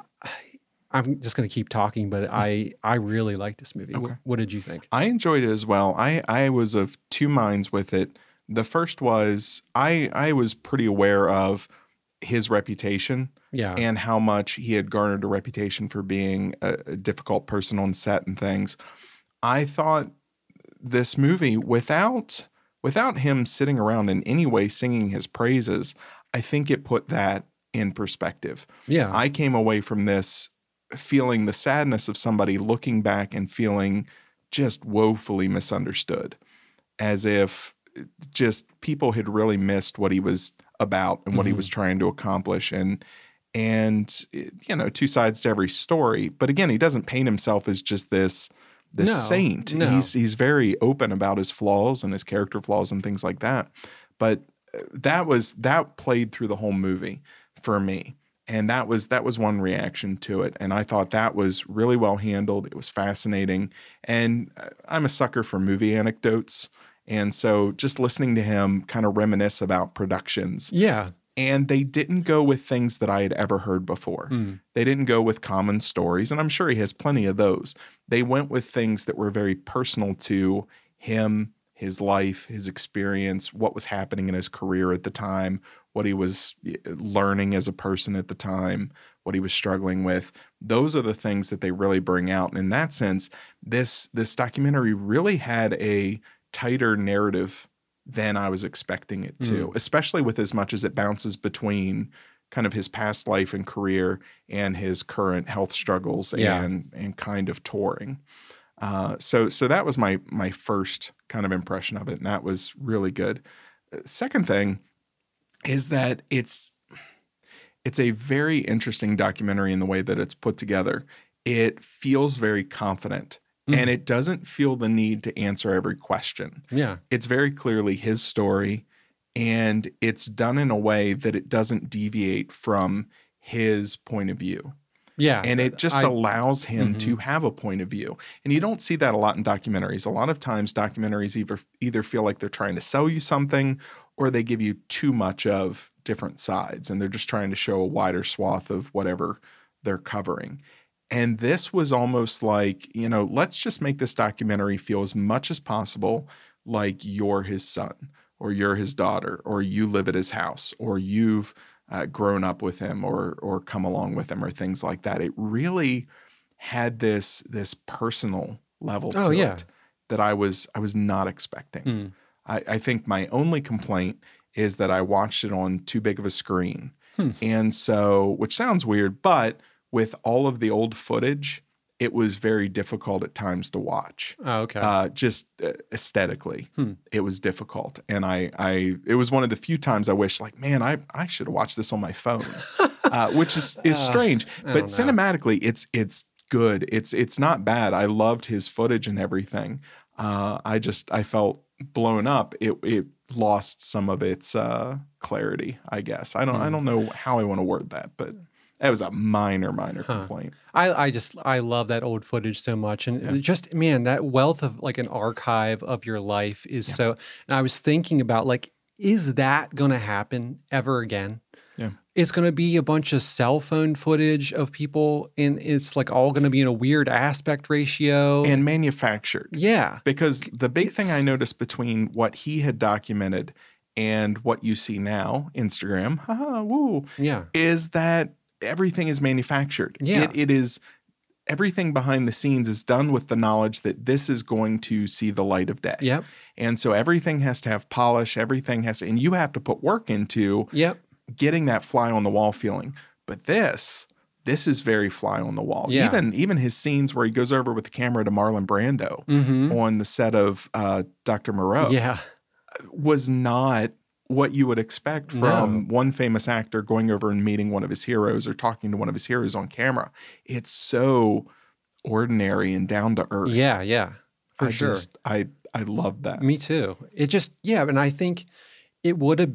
I'm just going to keep talking, but hmm. I I really like this movie. Okay. What, did you think? I enjoyed it as well. I I was of two minds with it. The first was I I was pretty aware of his reputation Yeah, and how much he had garnered a reputation for being a, a difficult person on set and things. I thought this movie without without him sitting around in any way singing his praises, I think it put that in perspective. yeah, I came away from this feeling the sadness of somebody looking back and feeling just woefully misunderstood, as if just people had really missed what he was about and what he Mhm. was trying to accomplish and and you know two sides to every story but again he doesn't paint himself as just this this No, saint no. he's he's very open about his flaws and his character flaws and things like that but uh, that was that played through the whole movie for me and that was that was one reaction to it and i thought that was really well handled it was fascinating and uh, i'm a sucker for movie anecdotes and so just listening to him kind of reminisce about productions yeah. And they didn't go with things that I had ever heard before. Mm. They didn't go with common stories, and I'm sure he has plenty of those. They went with things that were very personal to him, his life, his experience, what was happening in his career at the time, what he was eh, learning as a person at the time, what he was struggling with. Those are the things that they really bring out. And in that sense, this this documentary really had a tighter narrative than I was expecting it to, especially with as much as it bounces between kind of his past life and career and his current health struggles Yeah. and and kind of touring. Uh, so so that was my my first kind of impression of it, and that was really good. Uh, Second thing is that it's it's a very interesting documentary in the way that it's put together. It feels very confident, Mhm. and it doesn't feel the need to answer every question Yeah. it's very clearly his story and it's done in a way that it doesn't deviate from his point of view Yeah. and it just I- allows him Mhm. to have a point of view and you don't see that a lot in documentaries a lot of times documentaries either either feel like they're trying to sell you something or they give you too much of different sides and they're just trying to show a wider swath of whatever they're covering and this was almost like you know let's just make this documentary feel as much as possible like you're his son or you're his daughter or you live at his house or you've uh, grown up with him or or come along with him or things like that. It really had this this personal level to Oh, yeah. it that I was I was not expecting. Mm. I, I think my only complaint is that I watched it on too big of a screen. Hmm. And so, which sounds weird, but with all of the old footage, it was very difficult at times to watch. Oh, okay. Uh, just uh, aesthetically, Hmm. it was difficult, and I, I, it was one of the few times I wish, like, man, I, I should have watched this on my phone, uh, which is is Uh, strange. But cinematically, it's it's good. It's it's not bad. I loved his footage and everything. Uh, I just I felt blown up. It it lost some of its uh, clarity. I guess I don't I Hmm. don't know how I want to word that, but that was a minor minor Huh. complaint. I, I just I love that old footage so much, and Yeah. just man, that wealth of like an archive of your life is Yeah. so. And I was thinking about like, is that going to happen ever again? It's going to be a bunch of cell phone footage of people, and it's like all going to be in a weird aspect ratio. And manufactured. yeah, Because the big thing I noticed between what he had documented and what you see now, Instagram, haha, woo, yeah, is that everything is manufactured. Yeah. It, it is everything behind the scenes is done with the knowledge that this is going to see the light of day. yep, And so everything has to have polish, everything has to, and you have to put work into yep, getting that fly on the wall feeling. But this, this is very fly on the wall. Yeah. Even even his scenes where he goes over with the camera to Marlon Brando mm-hmm. on the set of uh, Dr. Moreau yeah, was not what you would expect from one famous actor going over and meeting one of his heroes or talking to one of his heroes on camera. It's so ordinary and down to earth. yeah, yeah, for I sure. Just, I I love that. Me too. It just yeah, and I think it would have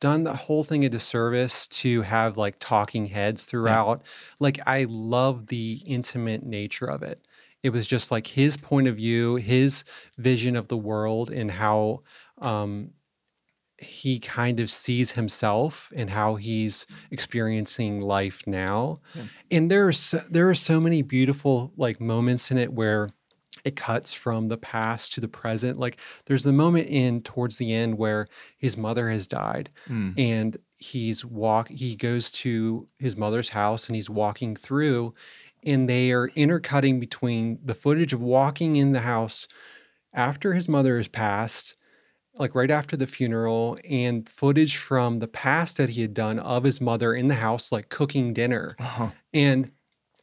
done the whole thing a disservice to have like talking heads throughout. Like I love the intimate nature of it. It was just like his point of view, his vision of the world, and how um, he kind of sees himself and how he's experiencing life now. Yeah. And there are so, there are so many beautiful like moments in it where it cuts from the past to the present. Like there's the moment in towards the end where his mother has died Mm. and he's walk he goes to his mother's house and he's walking through and they are intercutting between the footage of walking in the house after his mother has passed like right after the funeral and footage from the past that he had done of his mother in the house like cooking dinner Uh-huh. and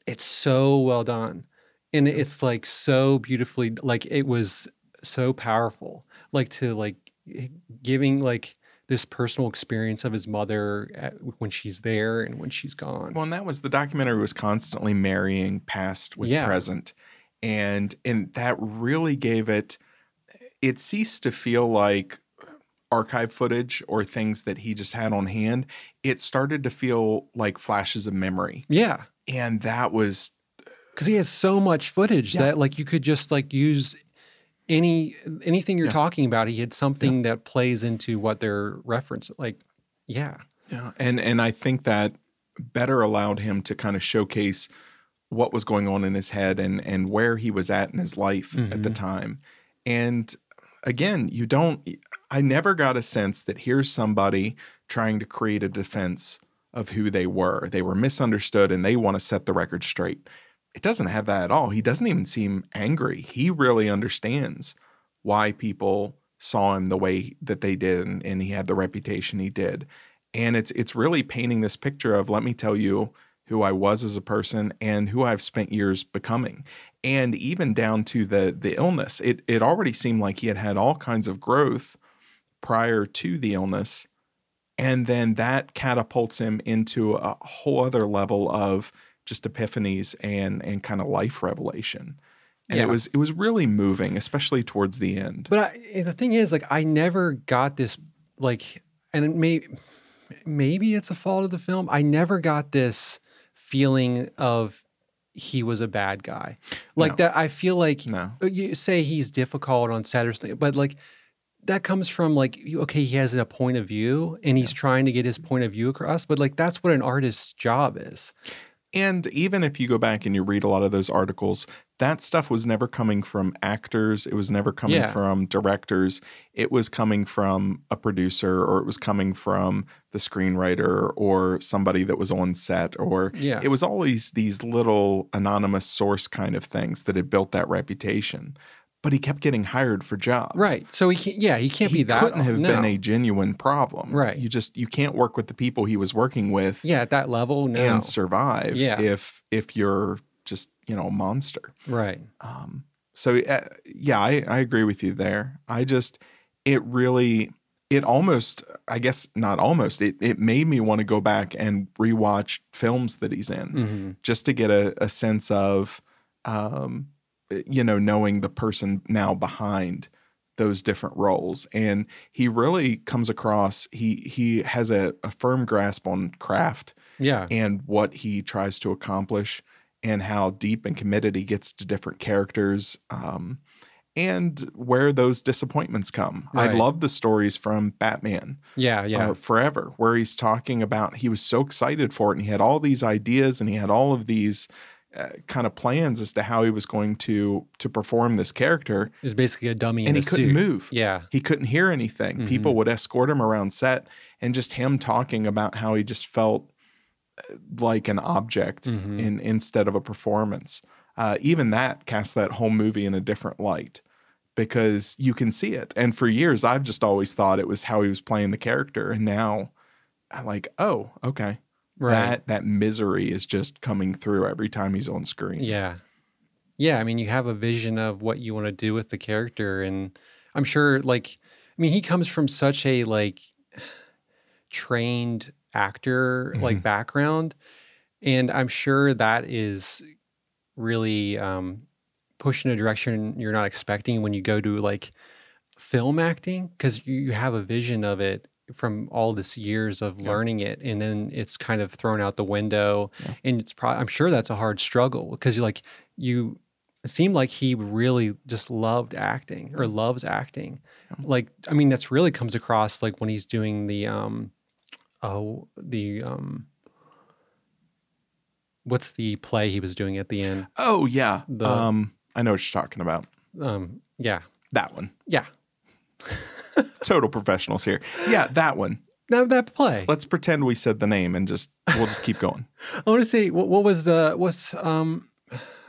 it's so well done and it's like so beautifully like it was so powerful like to like eh, giving like this personal experience of his mother at, when she's there and when she's gone Well, and that was the documentary was constantly marrying past with Yeah. present. And and that really gave it it ceased to feel like archive footage or things that he just had on hand. It started to feel like flashes of memory. yeah And that was because he has so much footage Yeah. that like you could just like use any anything you're Yeah. talking about he had something that plays into what they're referencing like yeah Yeah, and and I think that better allowed him to kind of showcase what was going on in his head and and where he was at in his life at the Mhm. time. And again, you don't I never got a sense that here's somebody trying to create a defense of who they were. They were misunderstood and they want to set the record straight. It doesn't have that at all. He doesn't even seem angry. He really understands why people saw him the way that they did and, and he had the reputation he did. And it's it's really painting this picture of let me tell you who I was as a person and who I've spent years becoming. And even down to the the illness. It it already seemed like he had had all kinds of growth prior to the illness. And then that catapults him into a whole other level of just epiphanies and and kind of life revelation. And Yeah. it was it was really moving, especially towards the end. But I, the thing is, like, I never got this, like, and it may, maybe it's a fault of the film. I never got this feeling of he was a bad guy, like No. that. I feel like no. you say he's difficult on Saturday, but like that comes from like okay, he has a point of view and he's trying to get his point of view across. But like that's what an artist's job is. And even if you go back and you read a lot of those articles, that stuff was never coming from actors. It was never coming Yeah. from directors. It was coming from a producer or it was coming from the screenwriter or somebody that was on set or Yeah. it was always these little anonymous source kind of things that had built that reputation. But he kept getting hired for jobs. Right. So he can't. Yeah, he can't he be that. It couldn't have no. been a genuine problem. Right. You just you can't work with the people he was working with Yeah, at that level, no. and survive Yeah. if if you're just you know a monster right. um so uh, yeah I, I agree with you there i just it really it almost i guess not almost it, it made me want to go back and rewatch films that he's in hmm just to get a, a sense of um you know knowing the person now behind those different roles and he really comes across he he has a, a firm grasp on craft Yeah. and what he tries to accomplish and how deep and committed he gets to different characters um, and where those disappointments come. I love the stories from Batman Yeah. Yeah. uh, Forever, where he's talking about he was so excited for it and he had all these ideas and he had all of these uh, kind of plans as to how he was going to to perform this character It was basically a dummy and he couldn't suit. move. Yeah. He couldn't hear anything. Mhm. People would escort him around set, and just him talking about how he just felt uh, like an object Mhm. in instead of a performance. Uh, even that casts that whole movie in a different light because you can see it. And for years, I've just always thought it was how he was playing the character, and now I'm like, oh, okay, Right. that that misery is just coming through every time he's on screen. Yeah. Yeah. I mean, you have a vision of what you want to do with the character. And I'm sure, like, I mean, he comes from such a, like, trained actor, like, Mhm. background. And I'm sure that is really um, pushed in a direction you're not expecting when you go to, like, film acting, because you, you have a vision of it from all this years of Yeah. learning it and then it's kind of thrown out the window Yeah. and it's probably i'm sure that's a hard struggle because you like you it seemed like he really just loved acting or loves acting Yeah. like i mean that's really comes across like when he's doing the um oh the um what's the play he was doing at the end Oh yeah. The- um, I know what you're talking about. um yeah That one. yeah Total professionals here. Yeah, that one. that, that play Let's pretend we said the name and just we'll just keep going. I want to say what, what was the what's um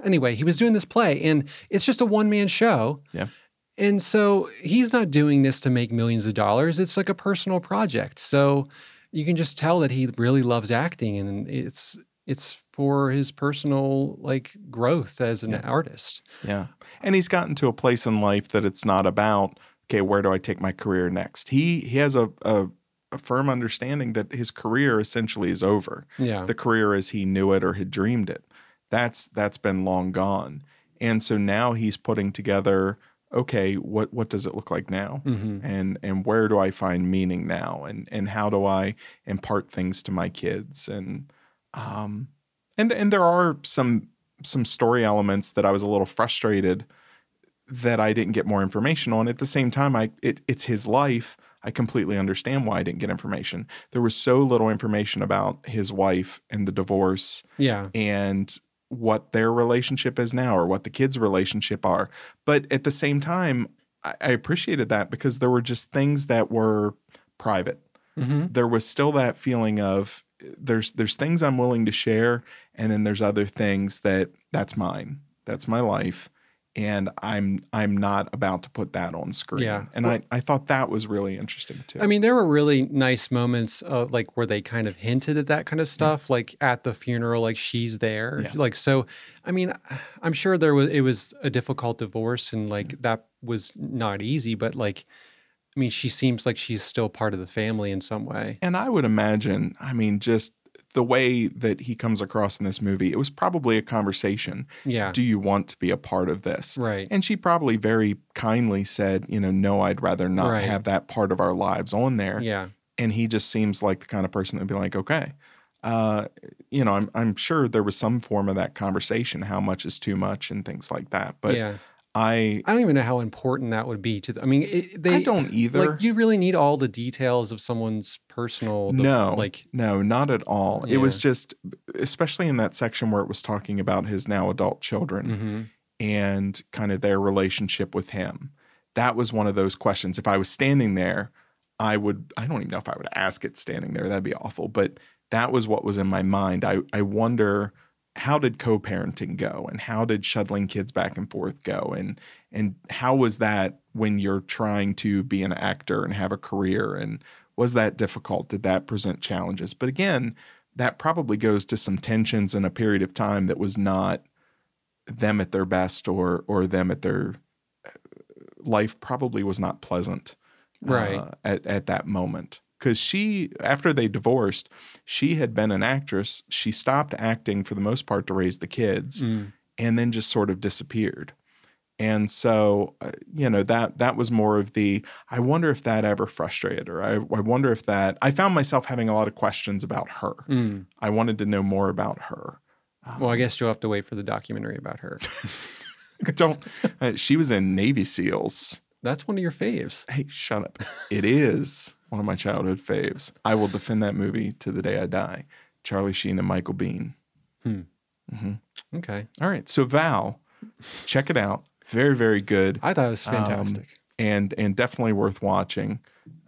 anyway he was doing this play and it's just a one man show Yeah. and so he's not doing this to make millions of dollars it's like a personal project so you can just tell that he really loves acting and it's it's for his personal like growth as an Yeah. artist Yeah. And he's gotten to a place in life that it's not about, okay, where do I take my career next? He he has a, a, a firm understanding that his career essentially is over. yeah The career as he knew it or had dreamed it. That's that's been long gone. And so now he's putting together, okay, what what does it look like now? hmm and and where do I find meaning now and and how do I impart things to my kids and um and and there are some some story elements that I was a little frustrated that I didn't get more information on at the same time I it, it's his life I completely understand why I didn't get information. There was so little information about his wife and the divorce Yeah. and what their relationship is now or what the kids' relationship are. But at the same time, I, I appreciated that because there were just things that were private. hmm There was still that feeling of there's there's things I'm willing to share, and then there's other things that that's mine. That's my life. And I'm I'm not about to put that on screen. Yeah. And I, I thought that was really interesting too. I mean, there were really nice moments of like where they kind of hinted at that kind of stuff, like at the funeral, like she's there, Yeah. like so. I mean, I'm sure there was it was a difficult divorce, and like that was not easy, but like, I mean, she seems like she's still part of the family in some way. And I would imagine, I mean, just the way that he comes across in this movie, it was probably a conversation. Yeah, Do you want to be a part of this? right. And she probably very kindly said, you know, no, I'd rather not Right. have that part of our lives on there. Yeah, And he just seems like the kind of person that'd be like, okay. Uh, you know, I'm I'm sure there was some form of that conversation, how much is too much and things like that. But yeah. I I don't even know how important that would be to. The, I mean, it, they I don't either. like. You really need all the details of someone's personal. the- No, like no, not at all. It was just, especially in that section where it was talking about his now adult children mhm. and kind of their relationship with him. That was one of those questions. If I was standing there, I would, I don't even know if I would ask it standing there. That'd be awful. But that was what was in my mind. I, I wonder how did co-parenting go and how did shuttling kids back and forth go and and how was that when you're trying to be an actor and have a career and was that difficult? Did that present challenges? But again that probably goes to some tensions in a period of time that was not them at their best or or them at their life probably was not pleasant Right. uh, at, at that moment because she after they divorced she had been an actress she stopped acting for the most part to raise the kids Mm. and then just sort of disappeared and so uh, you know that that was more of the i wonder if that ever frustrated her I, I wonder if that i found myself having a lot of questions about her Mm. i wanted to know more about her Well, I guess you'll have to wait for the documentary about her. don't uh, she was in navy seals That's one of your faves. hey shut up it is one of my childhood faves i will defend that movie to the day i die charlie sheen and michael biehn Hmm. Okay. all right so val check it out very very good I thought it was Um, fantastic. and and definitely worth watching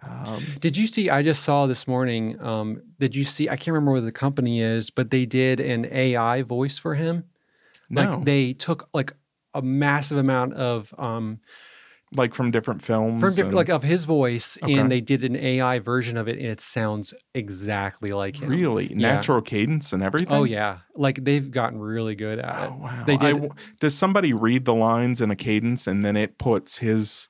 um, did you see? I just saw this morning. Um, did you see? I can't remember what the company is, but they did an AI voice for him. no Like they took like a massive amount of um like from different films from different and- like of his voice, Okay. and they did an AI version of it, and it sounds exactly like him. really natural cadence and everything Oh yeah, like they've gotten really good at it. Oh, wow. They did. w- does somebody read the lines in a cadence and then it puts his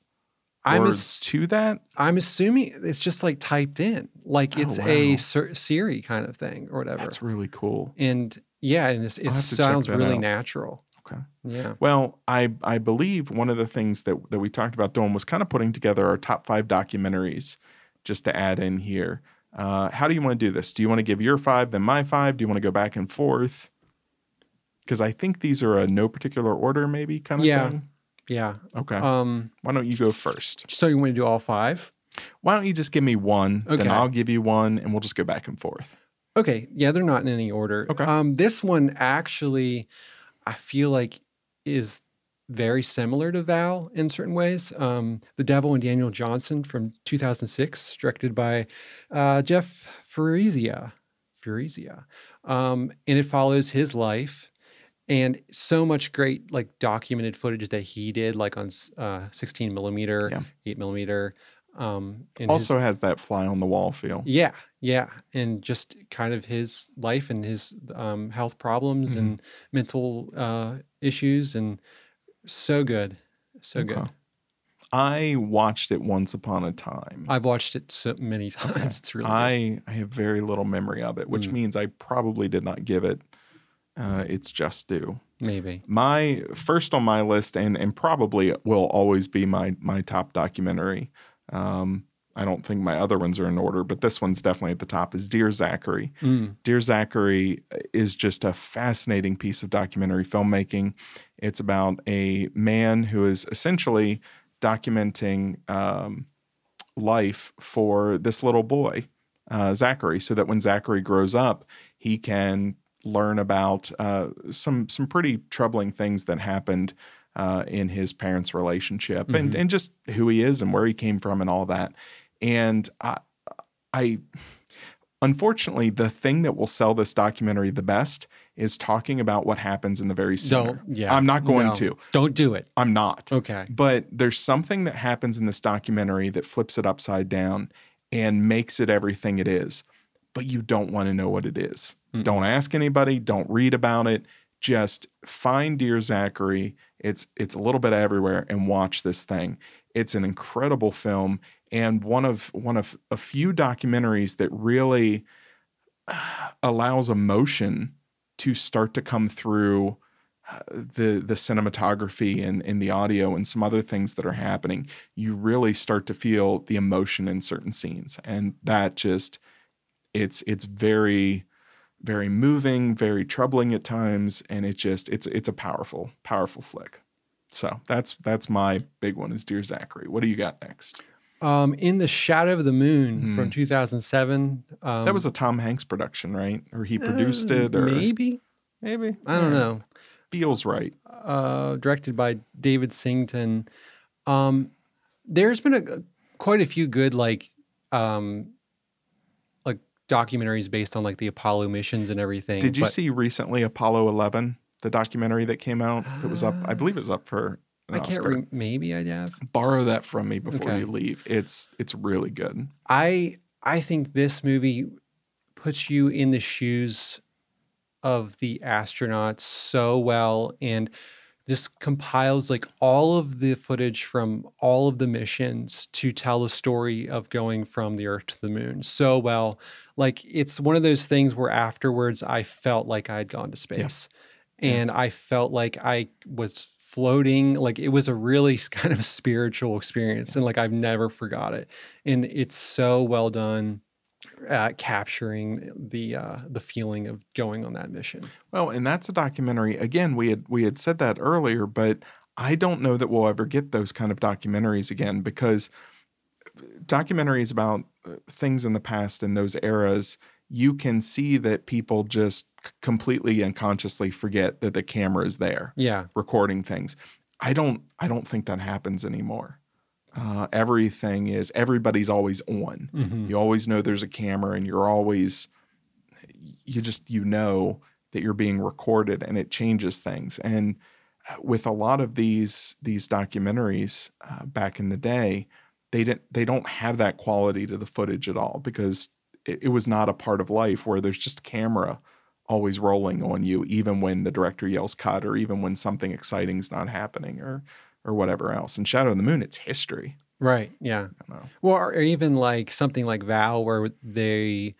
I'm ass- to that? I'm assuming it's just like typed in, like Oh, it's wow. a Sir- Siri kind of thing or whatever. That's really cool. and yeah, and it's, it I'll have to check sounds really out. natural. Okay. Yeah. Well, I I believe one of the things that that we talked about doing was kind of putting together our top five documentaries, just to add in here. Uh, how do you want to do this? Do you want to give your five, then my five? Do you want to go back and forth? Because I think these are a no particular order, maybe kind of Yeah. thing. Yeah. Okay. Um. Why don't you go first? So you want to do all five? Why don't you just give me one, Okay. then I'll give you one, and we'll just go back and forth. Okay. Yeah, they're not in any order. Okay. Um. This one actually, I feel like is very similar to Val in certain ways. Um, The Devil and Daniel Johnston from 2006, directed by uh, Jeff Furezia. Furezia. Um, and it follows his life and so much great like documented footage that he did like on uh, 16 millimeter, Yeah. 8 millimeter. Um, and his- Also has that fly on the wall feel. yeah, yeah, and just kind of his life and his um, health problems and mental uh, issues, and so good, so good. I watched it once upon a time. I've watched it so many times. It's really good. I, I have very little memory of it, which Mm. means I probably did not give it uh, its just due. maybe. My first on my list, and and probably will always be my my top documentary. Um, I don't think my other ones are in order, but this one's definitely at the top. Is Dear Zachary. Mm, Dear Zachary is just a fascinating piece of documentary filmmaking. It's about a man who is essentially documenting um, life for this little boy, uh, Zachary, so that when Zachary grows up, he can learn about uh, some some pretty troubling things that happened uh, in his parents' relationship and and just who he is and where he came from and all that. And I, I unfortunately, the thing that will sell this documentary the best is talking about what happens in the very center. Don't. Yeah. I'm not going No. to. Don't do it. I'm not. Okay. But there's something that happens in this documentary that flips it upside down and makes it everything it is. But you don't want to know what it is. Don't ask anybody, don't read about it. Just find Dear Zachary. It's it's a little bit everywhere and watch this thing. It's an incredible film and one of one of a few documentaries that really uh, allows emotion to start to come through uh, the the cinematography and, and the audio and some other things that are happening, you really start to feel the emotion in certain scenes. And that just it's it's very very moving, very troubling at times, and it just it's it's a powerful, powerful flick. So that's that's my big one is Dear Zachary. What do you got next? Um, in the Shadow of the Moon from 2007. Um. That was a Tom Hanks production, right? Or he produced it, or maybe. maybe I don't Yeah. know. Feels right. uh, directed by David Sington. Um, there's been a quite a few good like um, like documentaries based on like the Apollo missions and everything. Did you but see recently Apollo 11, the documentary that came out that was up? I ah. believe it was up for an I can't. Oscar. Re- maybe I have. Borrow that from me before Okay. you leave. It's it's really good. I I think this movie puts you in the shoes of the astronauts so well and just compiles like all of the footage from all of the missions to tell the story of going from the earth to the moon so well. Like it's one of those things where afterwards i felt like i had gone to space. And i felt like i was floating like it was a really kind of spiritual experience and like i've never forgot it. And it's so well done capturing the uh, the feeling of going on that mission. Well, and that's a documentary. Again, we had we had said that earlier, but I don't know that we'll ever get those kind of documentaries again because documentaries about uh, things in the past in those eras, you can see that people just completely and consciously forget that the camera is there Yeah, recording things. I don't I don't think that happens anymore. Uh, everything is everybody's always on. Mhm. You always know there's a camera, and you're always you just you know that you're being recorded, and it changes things. And uh, with a lot of these these documentaries uh, back in the day, they didn't they don't have that quality to the footage at all because it, it was not a part of life where there's just a camera always rolling on you, even when the director yells cut, or even when something exciting is not happening, or or whatever else. In Shadow of the Moon, it's history. right. Yeah. I don't know. Well, or even like something like Val, where they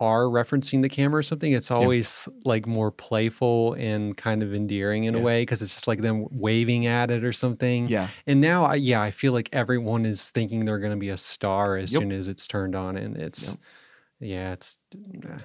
are referencing the camera or something. It's always like more playful and kind of endearing in a way because it's just like them waving at it or something. Yeah, And now, I- yeah, I feel like everyone is thinking they're going to be a star as Yep. soon as it's turned on, and it's Yep. yeah, it's. eh.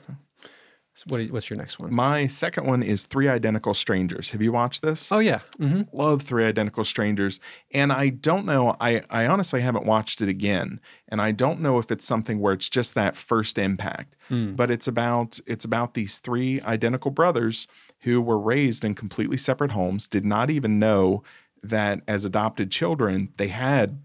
What, what's your next one? my second one is Three Identical Strangers. Have you watched this? Oh yeah, hmm love Three Identical Strangers. And I don't know, I, I honestly haven't watched it again. And I don't know if it's something where it's just that first impact. Mm. But it's about it's about these three identical brothers who were raised in completely separate homes, did not even know that as adopted children, they had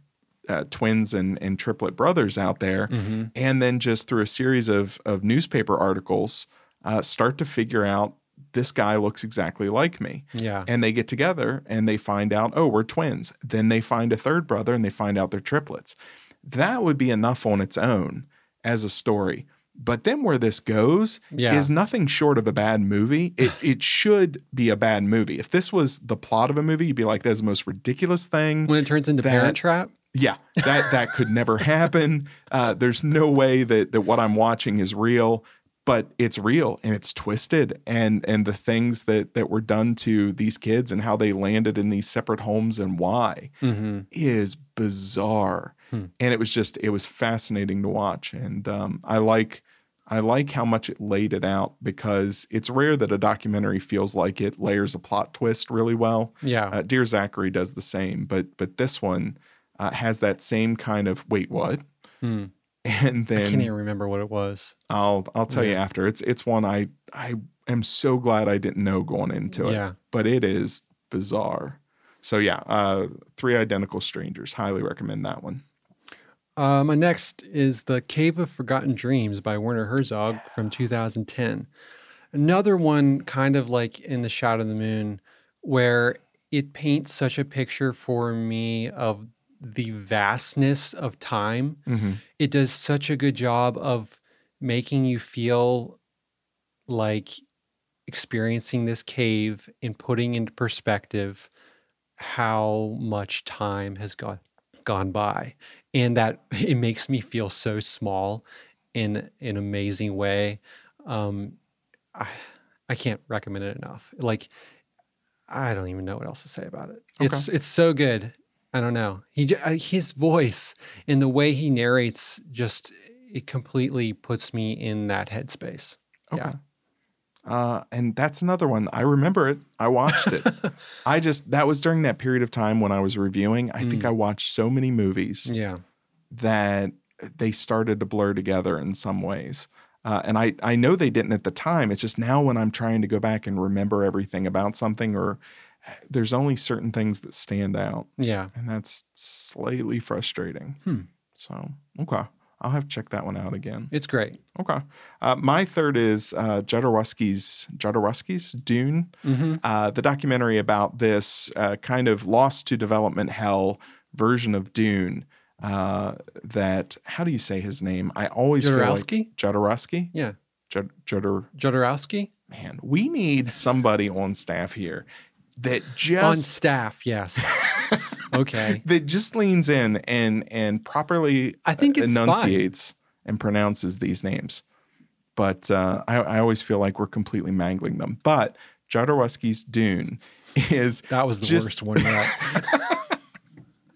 uh, twins and, and triplet brothers out there. hmm And then just through a series of, of newspaper articles, uh, start to figure out this guy looks exactly like me yeah, and they get together and they find out, oh, we're twins. Then they find a third brother and they find out they're triplets. That would be enough on its own as a story. But then where this goes Yeah. is nothing short of a bad movie. It it should be a bad movie. If this was the plot of a movie, you'd be like, that's the most ridiculous thing. when it turns into that- Parent Trap. Yeah, that that could never happen. Uh, there's no way that that what I'm watching is real, but it's real and it's twisted. And and the things that that were done to these kids and how they landed in these separate homes and why hmm is bizarre. Hmm. And it was just it was fascinating to watch. And um, I like I like how much it laid it out because it's rare that a documentary feels like it layers a plot twist really well. Yeah, Uh, Dear Zachary does the same, but but this one uh, has that same kind of wait what, Hmm. And then I can't even remember what it was. I'll I'll tell you after. It's it's one I I am so glad I didn't know going into it. Yeah. But it is bizarre. So yeah, uh Three Identical Strangers. Highly recommend that one. Uh, my next is The Cave of Forgotten Dreams by Werner Herzog from 2010. Another one kind of like In the Shadow of the Moon, where it paints such a picture for me of the vastness of time. Mm-hmm. It does such a good job of making you feel like experiencing this cave and putting into perspective how much time has gone gone by. And that it makes me feel so small in an amazing way. Um i i can't recommend it enough. Like i don't even know what else to say about it. It's it's so good i don't know he uh, his voice and the way he narrates just it completely puts me in that headspace Okay. Yeah. Uh, and that's another one. I remember it. I watched it. I just that was during that period of time when I was reviewing. I think Mm. I watched so many movies yeah that they started to blur together in some ways. Uh, and I, I know they didn't at the time. It's just now when I'm trying to go back and remember everything about something, or there's only certain things that stand out, yeah and that's slightly frustrating. Hmm. So, okay. I'll have to check that one out again. it's great Okay. Uh, my third is uh, Jodorowsky's Jodorowsky's Dune, mm-hmm. uh, the documentary about this uh, kind of lost to development hell version of Dune. Uh, that how do you say his name? I always feel like Jodorowsky? Jodorowsky. yeah Jod- Jodor. jodorowsky Man, we need somebody on staff here that just on staff yes okay that just leans in and and properly I think it's fine. enunciates and pronounces these names. But uh, I, I always feel like we're completely mangling them. But Jodorowsky's Dune is That was the Just- worst one yet.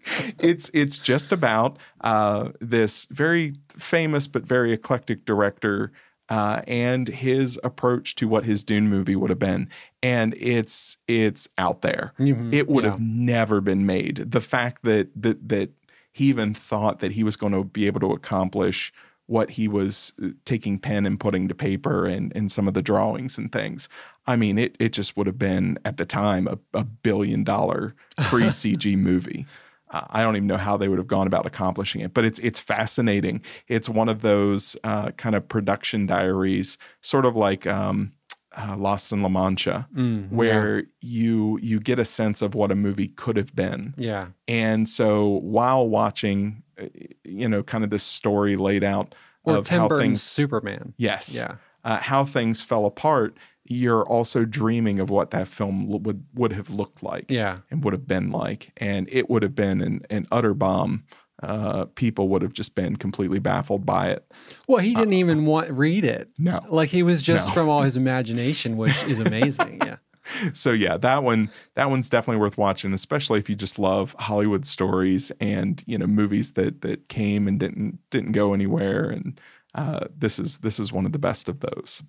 it's it's just about uh, this very famous but very eclectic director uh, and his approach to what his Dune movie would have been, and it's it's out there. Mhm, It would yeah. have never been made. The fact that that that he even thought that he was going to be able to accomplish what he was uh, taking pen and putting to paper and and some of the drawings and things. I mean, it it just would have been at the time a, a billion dollar pre CG movie. I don't even know how they would have gone about accomplishing it, but it's it's fascinating. It's one of those uh, kind of production diaries, sort of like um, uh, Lost in La Mancha, Mm, where you you get a sense of what a movie could have been. yeah, And so while watching, uh, you know, kind of this story laid out or of Tim how Burton's things, Superman. yes, Yeah, uh, how things fell apart, you're also dreaming of what that film would would have looked like yeah, and would have been like, and it would have been an, an utter bomb. Uh, people would have just been completely baffled by it. Well, he didn't even want read it. No, Like he was just No. from all his imagination, which is amazing. Yeah. so yeah, that one that one's definitely worth watching, especially if you just love Hollywood stories and you know movies that that came and didn't didn't go anywhere. And uh, this is this is one of the best of those.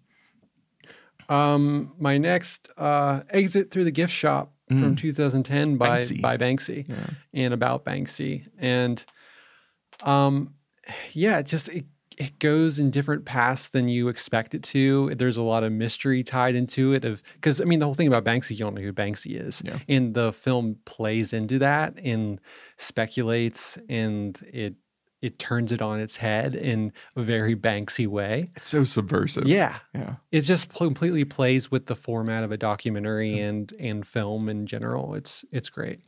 Um, my next uh, exit through the gift shop from 2010 by Banksy. by Banksy Yeah. and about Banksy, and um, yeah, it just it it goes in different paths than you expect it to. There's a lot of mystery tied into it of because I mean the whole thing about Banksy, you don't know who Banksy is, Yeah. and the film plays into that and speculates and it it turns it on its head in a very Banksy way. It's so subversive. Yeah, yeah. it just pl- completely plays with the format of a documentary and and film in general. It's it's great.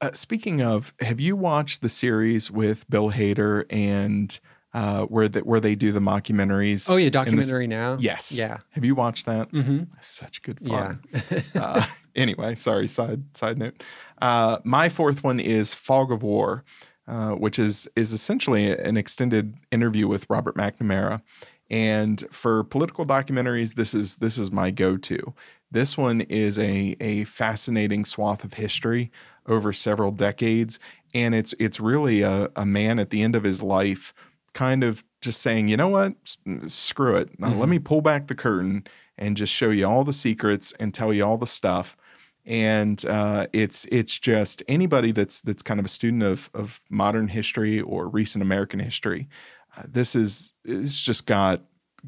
Uh, speaking of, have you watched the series with Bill Hader and uh, where that where they do the mockumentaries? Oh yeah, documentary now. Yes. Yeah. Have you watched that? Mm-hmm. Such good Yeah. fun. uh, anyway, sorry. Side side note. Uh, my fourth one is Fog of War, uh, which is is essentially an extended interview with Robert McNamara. And for political documentaries, this is this is my go-to. This one is a a fascinating swath of history over several decades, and it's it's really a, a man at the end of his life, kind of just saying, you know what, S- screw it. Now, Let me pull back the curtain and just show you all the secrets and tell you all the stuff. And uh, it's it's just anybody that's that's kind of a student of of modern history or recent American history. Uh, this is it's just got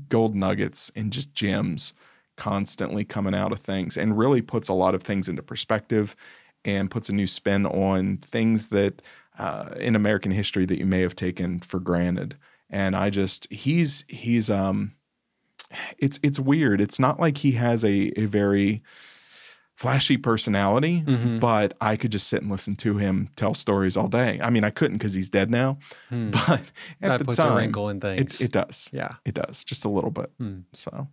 gold nuggets and just gems constantly coming out of things, and really puts a lot of things into perspective, and puts a new spin on things that uh, in American history that you may have taken for granted. And I just he's he's um it's it's weird. It's not like he has a a very flashy personality, Mhm. but I could just sit and listen to him tell stories all day. I mean, I couldn't because he's dead now, Hmm. but at that the puts a time, wrinkle in things. it, it does. yeah. It does just a little bit. Hmm. So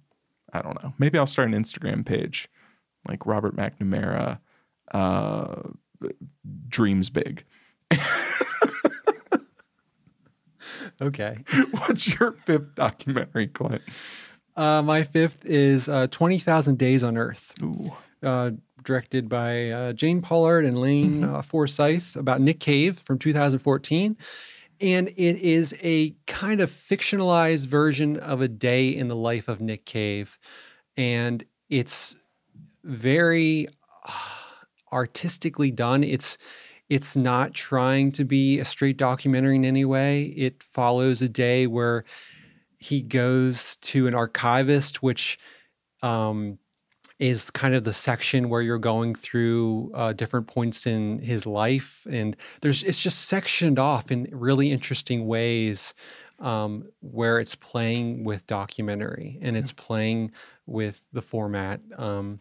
I don't know. Maybe I'll start an Instagram page like Robert McNamara uh, dreams big. Okay. What's your fifth documentary, Clint? Uh, my fifth is uh, 20,000 Days on Earth, Ooh. Uh, directed by uh, Jane Pollard and Lane Mm-hmm. uh, Forsyth about Nick Cave from 2014. And it is a kind of fictionalized version of a day in the life of Nick Cave. And it's very uh, artistically done. It's it's not trying to be a straight documentary in any way. It follows a day where he goes to an archivist, which um, is kind of the section where you're going through uh, different points in his life, and there's it's just sectioned off in really interesting ways, um, where it's playing with documentary and it's playing with the format, um,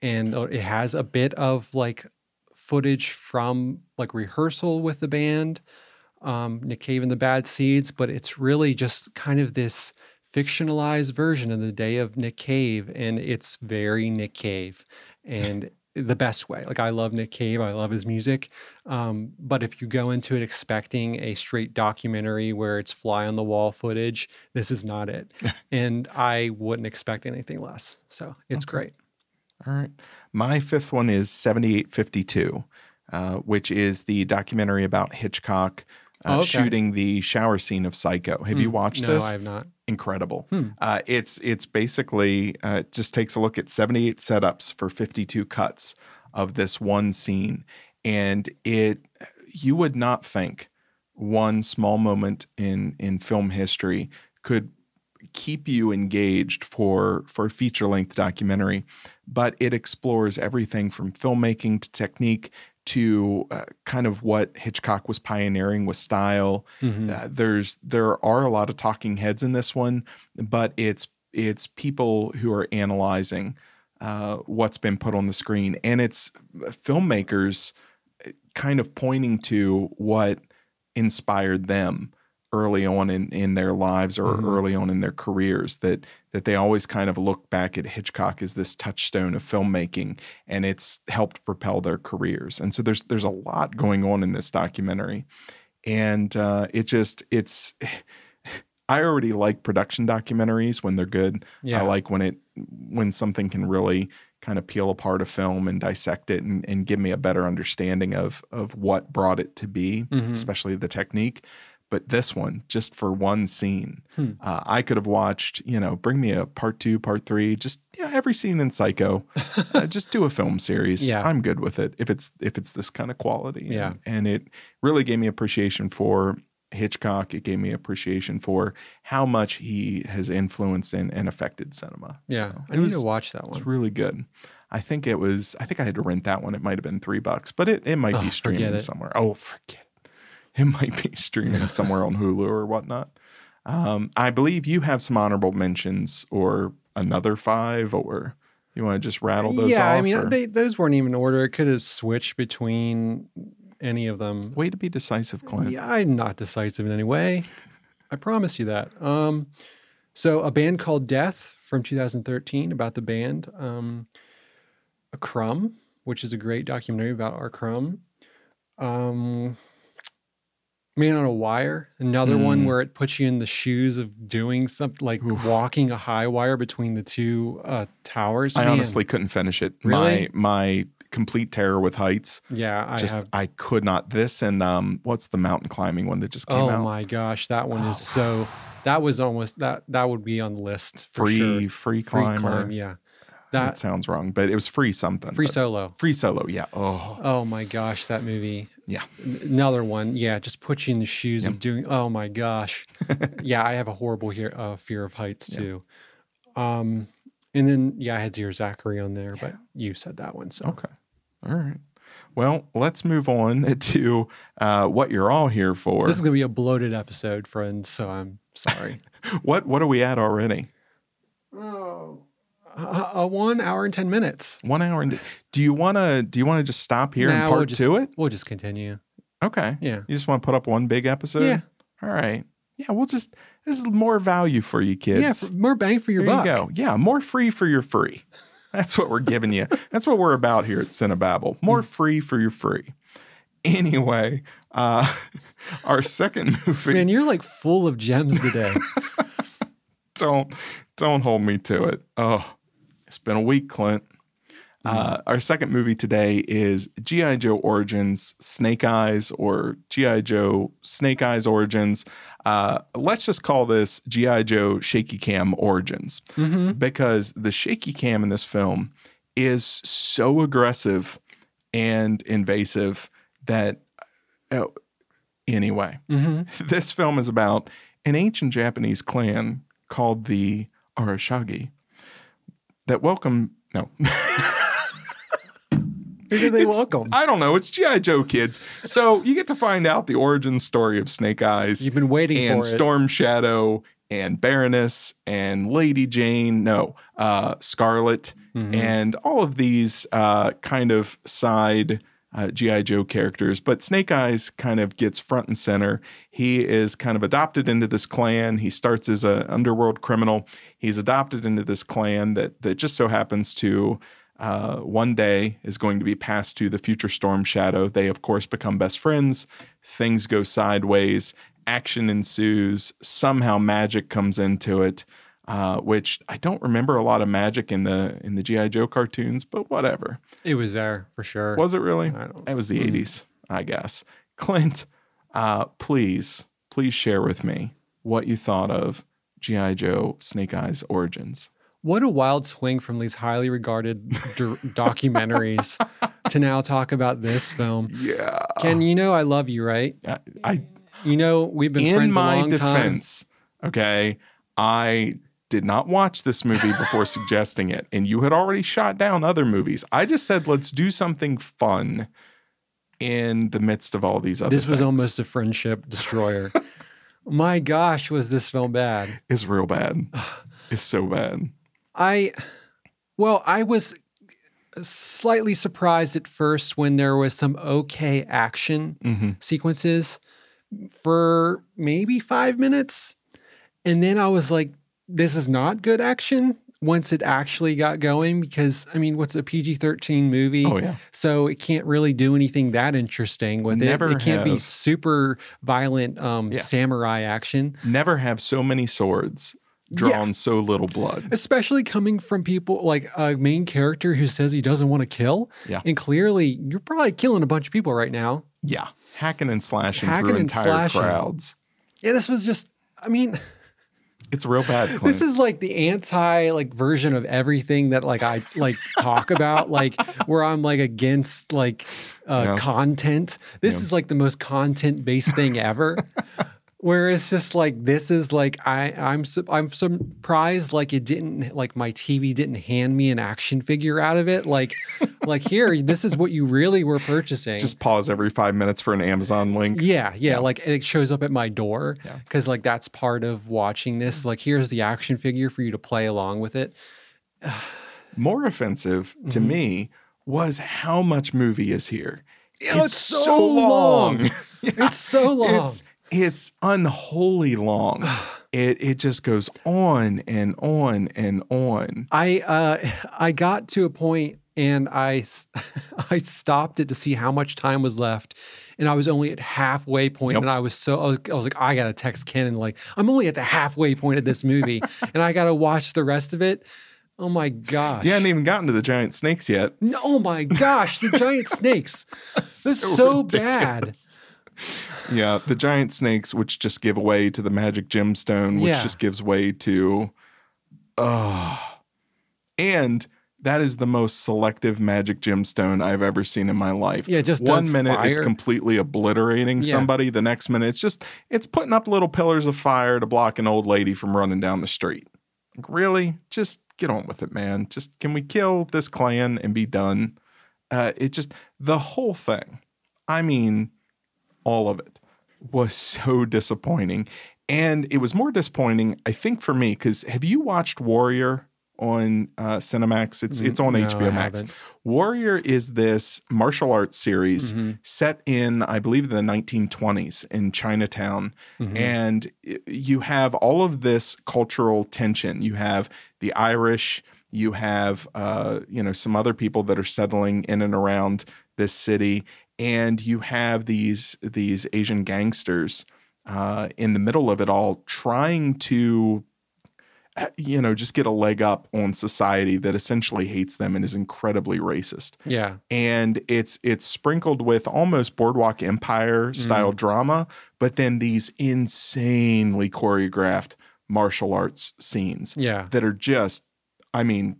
and it has a bit of like footage from like rehearsal with the band um, Nick Cave and the Bad Seeds, but it's really just kind of this fictionalized version of the day of Nick Cave, and it's very Nick Cave, and the best way. Like I love Nick Cave, I love his music, um, but if you go into it expecting a straight documentary where it's fly on the wall footage, this is not it, and I wouldn't expect anything less. So it's Okay. great. All right. My fifth one is 7852, uh, which is the documentary about Hitchcock uh, Oh, okay. shooting the shower scene of Psycho. Have you Hmm. watched no, this? No, I have not. Incredible. Hmm. Uh, it's it's basically uh, just takes a look at 78 setups for 52 cuts of this one scene, and it you would not think one small moment in in film history could keep you engaged for for a feature length documentary, but it explores everything from filmmaking to technique to uh, kind of what Hitchcock was pioneering with style. Mhm. Uh, there's there are a lot of talking heads in this one, but it's it's people who are analyzing uh, what's been put on the screen, and it's filmmakers uh, kind of pointing to what inspired them early on in, in their lives or Mhm. early on in their careers that that they always kind of look back at Hitchcock as this touchstone of filmmaking and it's helped propel their careers. And so there's there's a lot going on in this documentary. And uh, it just it's I already like production documentaries when they're good. Yeah. I like when it when something can really kind of peel apart a film and dissect it and, and give me a better understanding of of what brought it to be, Mhm. especially the technique. But this one, just for one scene, Hmm. uh, I could have watched. You know, bring me a part two, part three, just yeah, every scene in Psycho. uh, just do a film series. Yeah. I'm good with it if it's if it's this kind of quality. Yeah. and, and it really gave me appreciation for Hitchcock. It gave me appreciation for how much he has influenced and, and affected cinema. Yeah, So I need was, to watch that one. It's really good. I think it was. I think I had to rent that one. It might have been three bucks, but it, it might Oh, be streaming somewhere. Oh, forget. It. Might be streaming somewhere on Hulu or whatnot. Um, I believe you have some honorable mentions or another five, or you want to just rattle those yeah, off? I mean, they, those weren't even in order. It could have switched between any of them. way to be decisive, Clint. Yeah, I'm not decisive in any way. I promise you that. Um, so, a band called Death from 2013 about the band. Um, a Crumb, which is a great documentary about R. Crumb. Um, Man on a Wire, another one Mm. where it puts you in the shoes of doing something like Oof. walking a high wire between the two uh, towers. I Man, honestly couldn't finish it. Really? My my complete terror with heights. yeah, I just have. I could not. This and um, what's the mountain climbing one that just came Oh out? Oh my gosh, that one is Oh. so. That was almost that. That would be on the list for free sure. free Free climber. climb, yeah. that, That- sounds wrong, but it was free something. Free Solo. free solo. Yeah. Oh, Oh my gosh, that movie. Yeah. Another one. Yeah, just put you in the shoes of doing. Oh my gosh. yeah, I have a horrible here, uh, fear of heights too. Um, and then yeah, I had Dear Zachary on there, but you said that one. So Okay. All right. Well, let's move on to uh, what you're all here for. this is gonna be a bloated episode, friends. So I'm sorry. what What are we at already? oh, a, a one hour and ten minutes. One hour and. Do you want to Do you want to just stop here and part we'll just, to it? We'll just continue. Okay. Yeah. You just want to put up one big episode? Yeah. All right. Yeah. We'll just. This is more value for you kids. Yeah, more bang for your There buck. you go. Yeah, more free for your free. That's what we're giving you. That's what we're about here at Cinebabble. More Mm. free for your free. Anyway, uh, our second movie. Man, you're like full of gems today. don't don't hold me to it. Oh, it's been a week, Clint. Uh, our second movie today is G.I. Joe Origins Snake Eyes or G.I. Joe Snake Eyes Origins. Uh, let's just call this G.I. Joe Shaky Cam Origins hmm because the shaky cam in this film is so aggressive and invasive that, oh, anyway, hmm this film is about an ancient Japanese clan called the Arashikage that welcome. No, Who do they It's- welcome? I don't know. It's GI Joe kids, so you get to find out the origin story of Snake Eyes You've been waiting and for it. Storm Shadow and Baroness and Lady Jane. No, uh, Scarlett Mhm. and all of these uh, kind of side uh, GI Joe characters. But Snake Eyes kind of gets front and center. He is kind of adopted into this clan. He starts as an underworld criminal. He's adopted into this clan that that just so happens to. Uh, one day is going to be passed to the future Storm Shadow. They, of course, become best friends. Things go sideways. Action ensues. Somehow magic comes into it uh, which I don't remember a lot of magic in the in the GI Joe cartoons, but whatever. It was there for sure. Was it really? I don't- It was the Mm. '80s, I guess. Clint, uh, please, please share with me what you thought of GI Joe Snake Eyes Origins. What a wild swing from these highly regarded d- documentaries to now talk about this film. Yeah, Ken, you know I love you, right? I, I You know we've been in friends a my long time. defense, okay, I did not watch this movie before suggesting it, and you had already shot down other movies. I just said let's do something fun in the midst of all these other. This was things. almost a friendship destroyer. My gosh, was this film bad? It's real bad. It's so bad. I, well, I was slightly surprised at first when there was some okay action hmm sequences for maybe five minutes. And then I was like, this is not good action once it actually got going because, I mean, what's a PG 13 movie? Oh yeah, So it can't really do anything that interesting with Never it. It can't be super violent um, Yeah. samurai action, never have so many swords drawn so little blood. especially coming from people like a main character who says he doesn't want to kill. Yeah. And clearly, you're probably killing a bunch of people right now. Yeah, hacking and slashing Hacking through and entire slashing. crowds. Yeah, this was just, I mean, It's real bad. Clint. this is like the anti like version of everything that like I like talk about, like where I'm like against like uh, Yeah. content. This Yeah. is like the most content based thing ever. Where it's just like this is like I I'm su- I'm surprised like it didn't like my TV didn't hand me an action figure out of it like like here this is what you really were purchasing just pause every five minutes for an Amazon link. yeah, yeah, like it shows up at my door Yeah. because like that's part of watching this. Like, here's the action figure for you to play along with it. More offensive to Mhm. me was how much movie is here. Oh, it's so long. Yeah. It's so long. It's it's unholy long. it it just goes on and on and on. I uh, I got to a point and I I stopped it to see how much time was left, and I was only at halfway point, Yep. and I was so I was, I was like I gotta text Ken and like I'm only at the halfway point of this movie, and I gotta watch the rest of it. Oh my gosh! You hadn't even gotten to the giant snakes yet. No, oh my gosh, the giant snakes. This is so bad. Yeah, the giant snakes, which just give way to the magic gemstone, which Yeah. just gives way to, uh, and that is the most selective magic gemstone I've ever seen in my life. Yeah, just one minute it's completely obliterating Yeah. somebody, the next minute it's just it's putting up little pillars of fire to block an old lady from running down the street. Like, really? Just get on with it, man. Just can we kill this clan and be done? Uh, it just the whole thing. I mean, all of it was so disappointing. And it was more disappointing, I think, for me, because have you watched Warrior on uh, Cinemax? It's it's on Mm, No, HBO Max. Warrior is this martial arts series Mhm. set in, I believe, the 1920s in Chinatown. Mhm. And you have all of this cultural tension. You have the Irish, you have, uh, you know, some other people that are settling in and around this city, and you have these these Asian gangsters uh, in the middle of it all, trying to uh, you know, just get a leg up on society that essentially hates them and is incredibly racist. yeah. And it's it's sprinkled with almost boardwalk empire style Mm. drama, but then these insanely choreographed martial arts scenes Yeah. that are just, I mean,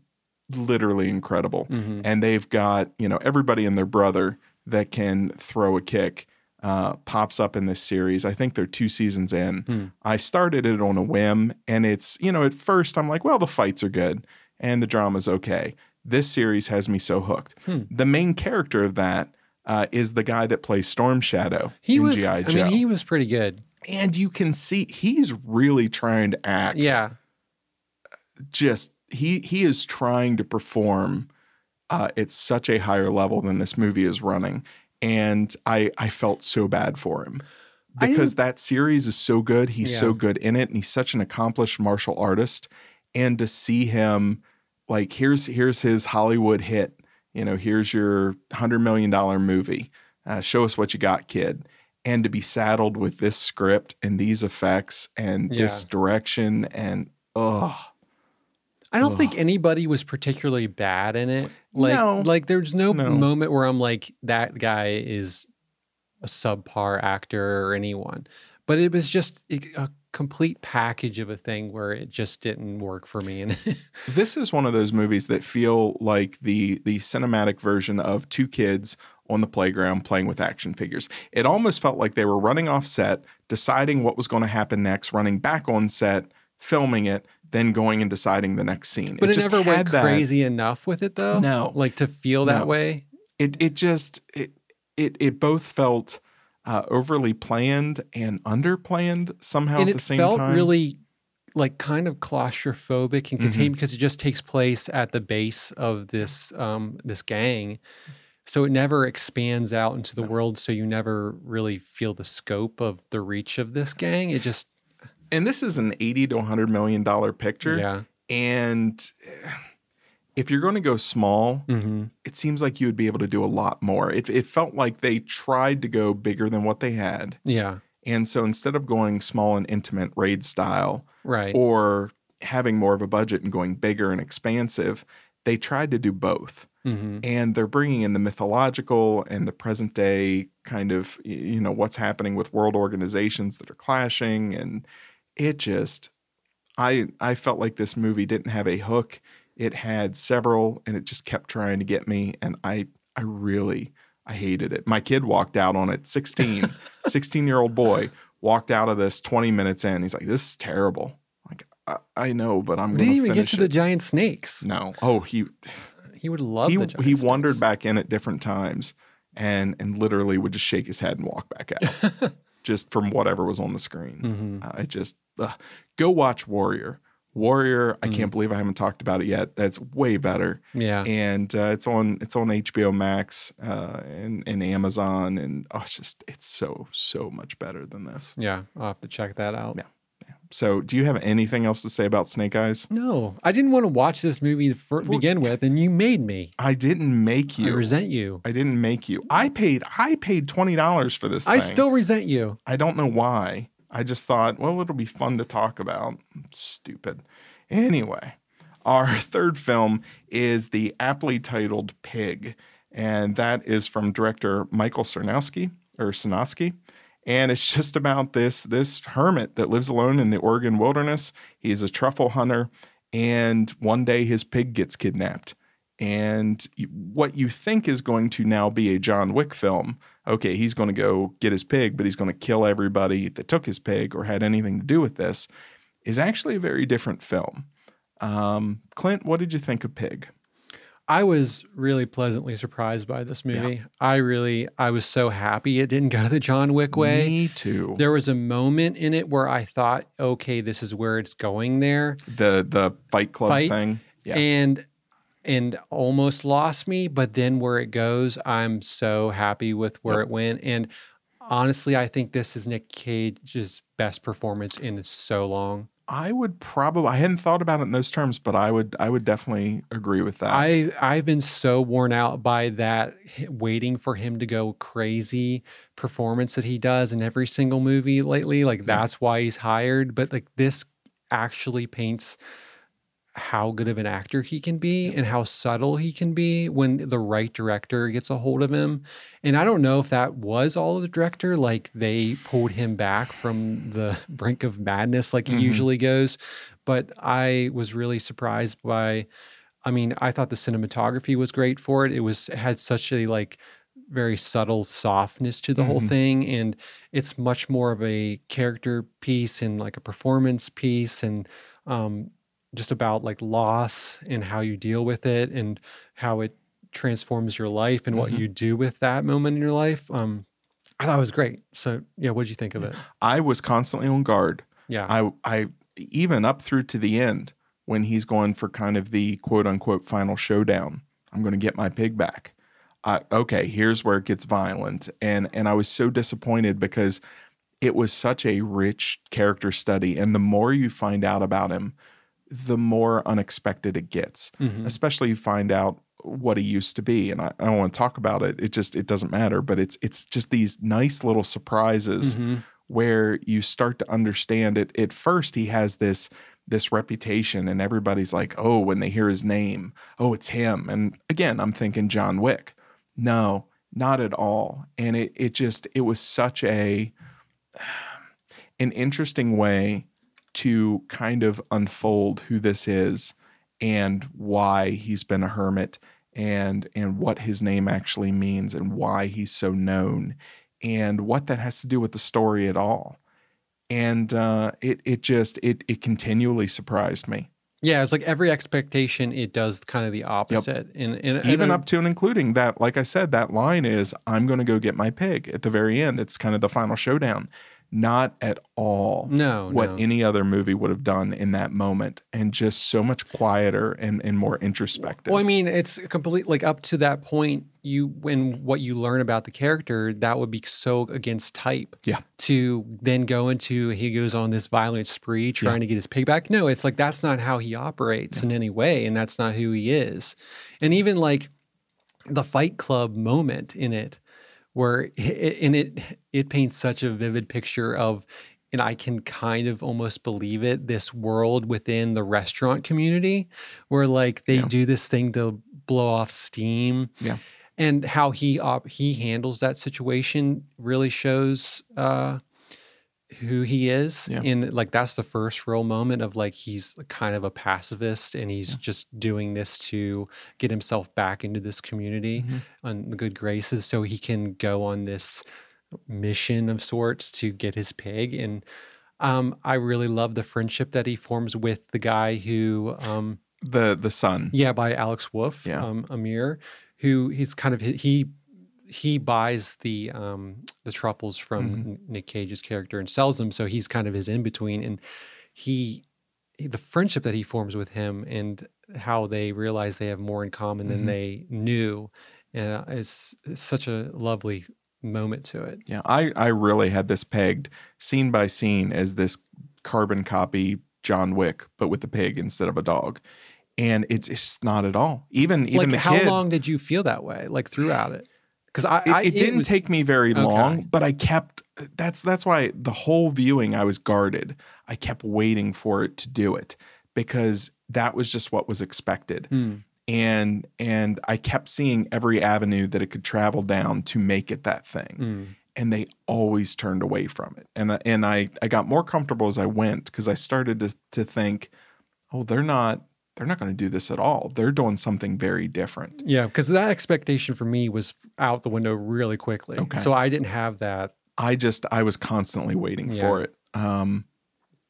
literally incredible. Mhm. And they've got, you know, everybody and their brother that can throw a kick uh, pops up in this series. I think they're two seasons in. Hmm. I started it on a whim, and it's, you know, at first I'm like, well, the fights are good and the drama's okay. This series has me so hooked. Hmm. The main character of that uh, is the guy that plays Storm Shadow He was. G.I. I Joe. mean, he was pretty good. and you can see he's really trying to act Yeah. just he he is trying to perform uh, at such a higher level than this movie is running, and I I felt so bad for him because that series is so good. He's so good in it, and he's such an accomplished martial artist. And to see him like here's here's his Hollywood hit. You know, here's your hundred million dollar movie. Uh, show us what you got, kid. And to be saddled with this script and these effects and this direction and oh I don't think anybody was particularly bad in it. Like, No. like there's no, No. moment where I'm like, that guy is a subpar actor or anyone. But it was just a a complete package of a thing where it just didn't work for me. And This is one of those movies that feel like the the cinematic version of two kids on the playground playing with action figures. It almost felt like they were running off set, deciding what was going to happen next, running back on set, filming it, then going and deciding the next scene. but it, just never went that- crazy enough with it though. No. like to feel that No. way. It it just it it it both felt uh, overly planned and underplanned somehow and at it the same time. It felt really like kind of claustrophobic and Mhm. contained because it just takes place at the base of this um this gang so it never expands out into the world so you never really feel the scope of the reach of this gang it just and this is an 80 to 100 million dollar picture yeah and if you're going to go small hmm it seems like you would be able to do a lot more. It, it felt like they tried to go bigger than what they had. yeah And so instead of going small and intimate raid style right or having more of a budget and going bigger and expansive, they tried to do both. hmm And they're bringing in the mythological and the present day kind of, you know, what's happening with world organizations that are clashing. And it just, I, I felt like this movie didn't have a hook. It had several and it just kept trying to get me. And I, I really, I hated it. My kid walked out on it, 16, 16 year old boy walked out of this 20 minutes in. He's like, this is terrible. Like, I, I know, but I'm didn't to even get to the giant snakes No. Oh, he, he would love he the giant he wandered back in at different times and and literally would just shake his head and walk back out just from whatever was on the screen. Mhm. Uh, I just go watch Warrior. Warrior, I Mm. can't believe I haven't talked about it yet. That's way better, yeah and uh, it's on it's on HBO Max uh, and and Amazon, and oh, it's just it's so so much better than this. yeah i'll have to check that out Yeah. So, do you have anything else to say about Snake Eyes? no i didn't want to watch this movie to Well- begin with and you made me I didn't make you. i resent you I didn't make you. I paid. I paid twenty dollars for this. i thing. still resent you I don't know why. I just thought, well, it'll be fun to talk about. Stupid. Anyway, our third film is the aptly titled Pig, and that is from director Michael Sarnoski or Sarnoski. And it's just about this this hermit that lives alone in the Oregon wilderness. He's a truffle hunter, and one day his pig gets kidnapped, and what you think is going to now be a John Wick film. Okay, he's going to go get his pig, but he's going to kill everybody that took his pig or had anything to do with this. Is actually a very different film. Um, Clint, what did you think of Pig? I was really pleasantly surprised by this movie. I really, I was so happy it didn't go the John Wick way. Me too. There was a moment in it where I thought, okay, this is where it's going there. The the Fight Club Fight. thing. Yeah. and and almost lost me but then where it goes i'm so happy with where Yep. it went and honestly i think this is nick cage's best performance in so long I would probably I hadn't thought about it in those terms, but I would I would definitely agree with that. i i've been so worn out by that waiting for him to go crazy performance that he does in every single movie lately like that's why he's hired but like this actually paints how good of an actor he can be and how subtle he can be when the right director gets a hold of him. And I don't know if that was all of the director, like they pulled him back from the brink of madness like he Mhm. usually goes. But I was really surprised by I mean, I thought the cinematography was great for it. It was it had such a like very subtle softness to the whole Mhm. thing and it's much more of a character piece and like a performance piece and um just about like loss and how you deal with it and how it transforms your life and what Mhm. you do with that moment in your life. Um, I thought it was great. So yeah, what did you think of it? I was constantly on guard. Yeah, I I even up through to the end when he's going for kind of the quote unquote final showdown. I'm going to get my pig back. I, okay, here's where it gets violent, and and I was so disappointed because it was such a rich character study, and the more you find out about him, the more unexpected it gets. Mhm. Especially you find out what he used to be, and I, I don't want to talk about it. It just it doesn't matter, but it's it's just these nice little surprises Mhm. where you start to understand it. At first, he has this this reputation, and everybody's like, "Oh, when they hear his name, oh, it's him." And again, I'm thinking John Wick. No, not at all. And it it just it was such a an interesting way to kind of unfold who this is and why he's been a hermit and and what his name actually means and why he's so known and what that has to do with the story at all. And uh, it it just it it continually surprised me, yeah. It's like every expectation, it does kind of the opposite. And, and and even up to and including that. Like I said, that line is "I'm going to go get my pig" at the very end. It's kind of the final showdown. Not at all no, what no. any other movie would have done in that moment, and just so much quieter and and more introspective. Well, I mean, it's complete like up to that point, you when what you learn about the character, that would be so against type. Yeah. To then go into he goes on this violent spree trying to get his pig back. No, it's like that's not how he operates in any way, and that's not who he is. And even like the Fight Club moment in it, where it, and it it paints such a vivid picture of and I can kind of almost believe it this world within the restaurant community where like they Yeah. do this thing to blow off steam Yeah. and how he op- he handles that situation really shows uh who he is Yeah. and like that's the first real moment of like he's kind of a pacifist and he's just doing this to get himself back into this community Mhm. on the good graces so he can go on this mission of sorts to get his pig and um, I really love the friendship that he forms with the guy who um, the the son. yeah, by Alex Wolff, Yeah. um, Amir, who he's kind of he he buys the um, the truffles from Mm-hmm. Nick Cage's character and sells them, so he's kind of his in between, and he, he- the friendship that he forms with him and how they realize they have more in common Mhm. than they knew, uh, it's, is such a lovely moment to it. Yeah, I, I really had this pegged scene by scene as this carbon copy John Wick, but with a pig instead of a dog. And it's it's not at all. Even even like, the how kid, long did you feel that way? Like throughout it, because I, it, I it didn't was- take me very long, Okay. but I kept that's that's why the whole viewing I was guarded. I kept waiting for it to do it because that was just what was expected. Hmm. And and I kept seeing every avenue that it could travel down to make it that thing. Hmm. and they always turned away from it. And and I I got more comfortable as I went because I started to to think, oh, they're not they're not going to do this at all. They're doing something very different. Yeah, because that expectation for me was out the window really quickly. Okay. So I didn't have that. I just I was constantly waiting Yeah. for it. Um,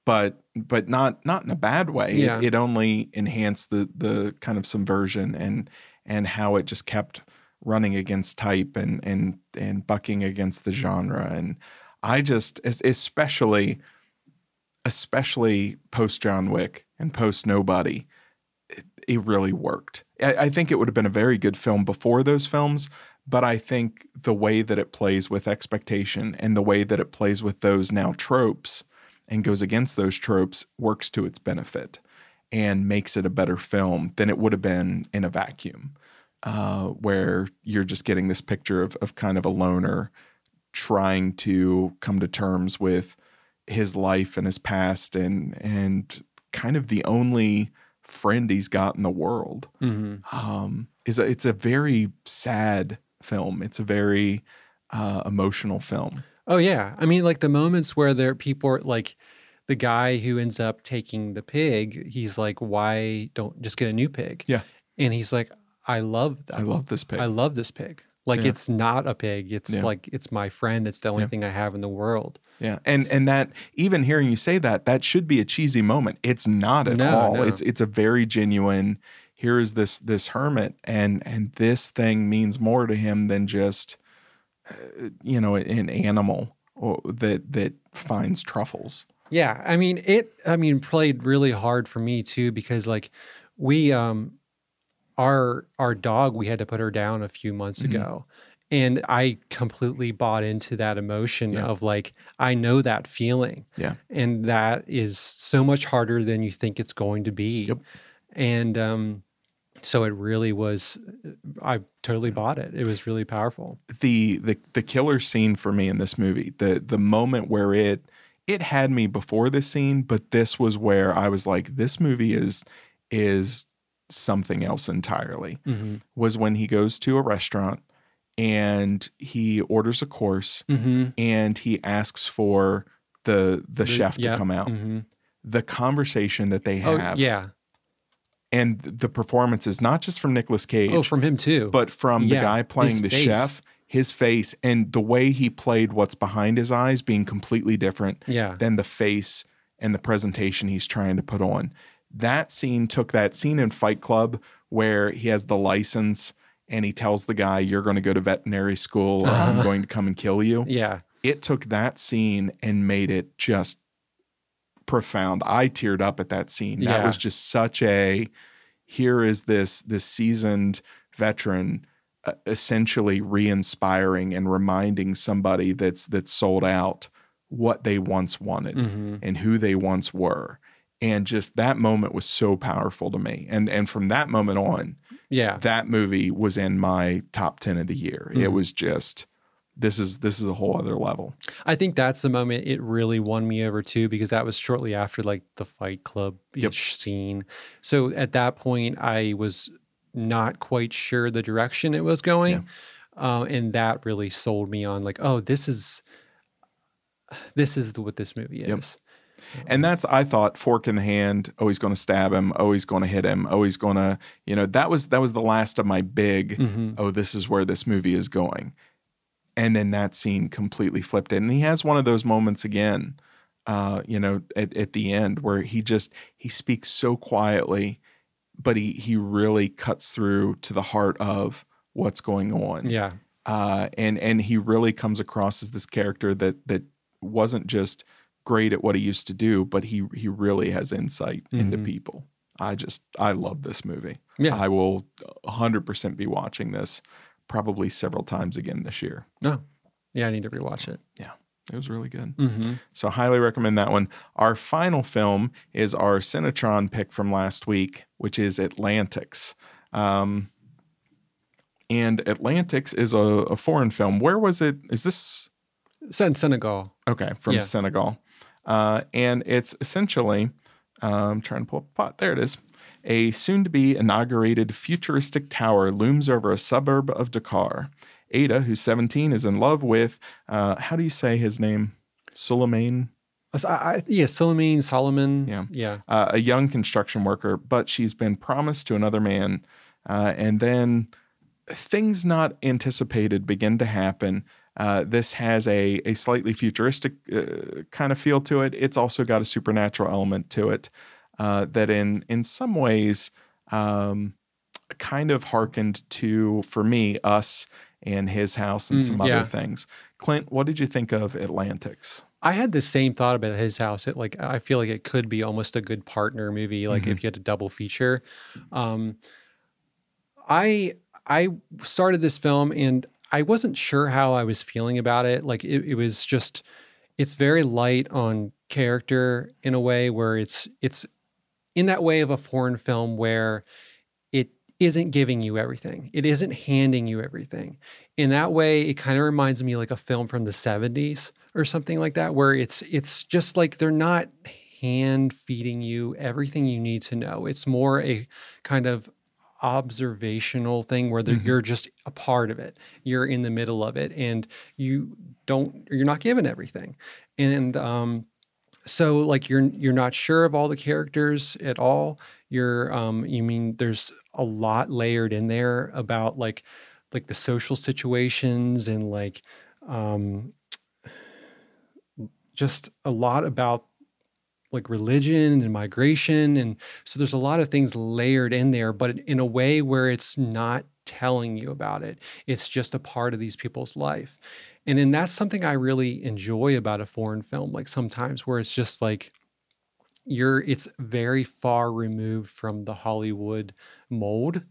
but but not not in a bad way. It- Yeah. It, only enhanced the the kind of subversion and and how it just kept running against type and and and bucking against the genre. And I just especially especially post John Wick and post Nobody, it, really worked. I, I think it would have been a very good film before those films, but I think the way that it plays with expectation and the way that it plays with those now tropes and goes against those tropes works to its benefit and makes it a better film than it would have been in a vacuum, uh, where you're just getting this picture of, of kind of a loner trying to come to terms with his life and his past and and kind of the only friend he's got in the world hmm um, is a, it's a very sad film. It's a very uh, emotional film. Oh yeah, I mean, like the moments where there people are like the guy who ends up taking the pig. He's like, "Why don't just get a new pig?" Yeah. and he's like, "I love that. I love this pig. I love this pig. Like Yeah. it's not a pig. It's Yeah. like it's my friend. It's the only Yeah. thing I have in the world." yeah, and and that even hearing you say that, that should be a cheesy moment. It's not at No, all. no. It's it's a very genuine. Here is this this hermit, and and this thing means more to him than just uh, you know an animal that that finds truffles. Yeah, I mean it. I mean, played really hard for me too because like we um our our dog we had to put her down a few months Mhm. ago, and I completely bought into that emotion Yeah. of like I know that feeling. Yeah. and that is so much harder than you think it's going to be. Yep. and um, so it really was. I totally bought it. It was really powerful. the the the killer scene for me in this movie the the moment where it it had me before this scene but this was where i was like this movie is is something else entirely Mm-hmm. was when he goes to a restaurant and he orders a course Mm-hmm. and he asks for the the, chef to come out hmm the conversation that they Oh have yeah. and the performances not just from Nicolas Cage Oh, from him too. but from the guy playing his the face. chef, his face and the way he played what's behind his eyes being completely different yeah. than the face and the presentation he's trying to put on. That scene took that scene in Fight Club where he has the license and he tells the guy, You're going to go to veterinary school or I'm Uh-huh. going to come and kill you. Yeah. It took that scene and made it just profound. I teared up at that scene. That Yeah. was just such a here is this this seasoned veteran uh, essentially re-inspiring and reminding somebody that's that's sold out what they once wanted hmm and who they once were and just that moment was so powerful to me and and from that moment on Yeah. that movie was in my top 10 of the year it Mhm. was just this is this is a whole other level I think that's the moment it really won me over too, because that was shortly after like the Fight Club Yep. scene. So at that point, I was not quite sure the direction it was going, uh, and that really sold me on like, oh, this is this is the, what this movie is. And that's I thought fork in the hand. Oh, he's going to stab him. Oh, he's going to hit him. Oh, he's going to you know that was that was the last of my big. Mhm. Oh, this is where this movie is going. And then that scene completely flipped it. And he has one of those moments again, uh, you know, at, at the end where he just he speaks so quietly, but he he really cuts through to the heart of what's going on Yeah. uh, and and he really comes across as this character that that wasn't just great at what he used to do, but he he really has insight into Mhm. people. I just I love this movie. Yeah. I will 100% be watching this probably several times again this year. No. Yeah, I need to rewatch it. Yeah. It was really good. Mm-hmm. So highly recommend that one. Our final film is our CineTron pick from last week, which is Atlantics. Um, and Atlantics is a, a foreign film. Where was it? Is this Set in Senegal. Okay, from Yeah. Senegal. Uh, and it's essentially, um, trying to pull up the plot. There it is. A soon to be inaugurated futuristic tower looms over a suburb of Dakar. Ada, who's 17, is in love with, uh, how do you say his name? Suleiman? I, I, yeah, Salamine Solomon. Yeah. yeah. uh, a young construction worker, but she's been promised to another man. Uh, and then things not anticipated begin to happen. Uh, this has a, a slightly futuristic uh, kind of feel to it. It's also got a supernatural element to it uh, that, in in some ways, um, kind of hearkened to, for me, us and his house and Mm, some yeah. other things. Clint, what did you think of Atlantics? I had the same thought about his house. It like I feel like it could be almost a good partner movie, like if you had a double feature. Um, I I started this film and I wasn't sure how I was feeling about it. Like it, it was just it's very light on character in a way where it's it's in that way of a foreign film where it isn't giving you everything. It isn't handing you everything. In that way, it kind of reminds me like a film from the 70s or something like that, where it's it's just like they're not hand feeding you everything you need to know. It's more a kind of observational thing where Mhm. you're just a part of it. You're in the middle of it and you don't you're not given everything. And um so like you're you're not sure of all the characters at all. You're um you mean there's a lot layered in there about like like the social situations and like um just a lot about like religion and migration and so there's a lot of things layered in there but in a way where it's not telling you about it. It's just a part of these people's life. And then that's something i really enjoy about a foreign film like sometimes where it's just like you're it's very far removed from the hollywood mold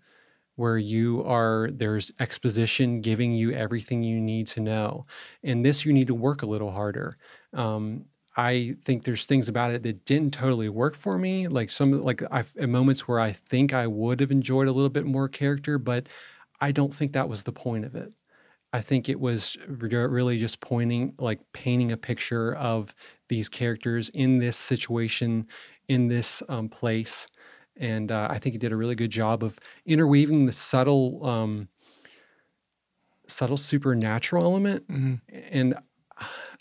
where you are there's exposition giving you everything you need to know. And this you need to work a little harder. Um, I think there's things about it that didn't totally work for me. Like some, like I've at moments where I think I would have enjoyed a little bit more character, but I don't think that was the point of it. I think it was really just pointing, like painting a picture of these characters in this situation, in this um, place. And uh, I think it did a really good job of interweaving the subtle, um, subtle supernatural element Mhm. and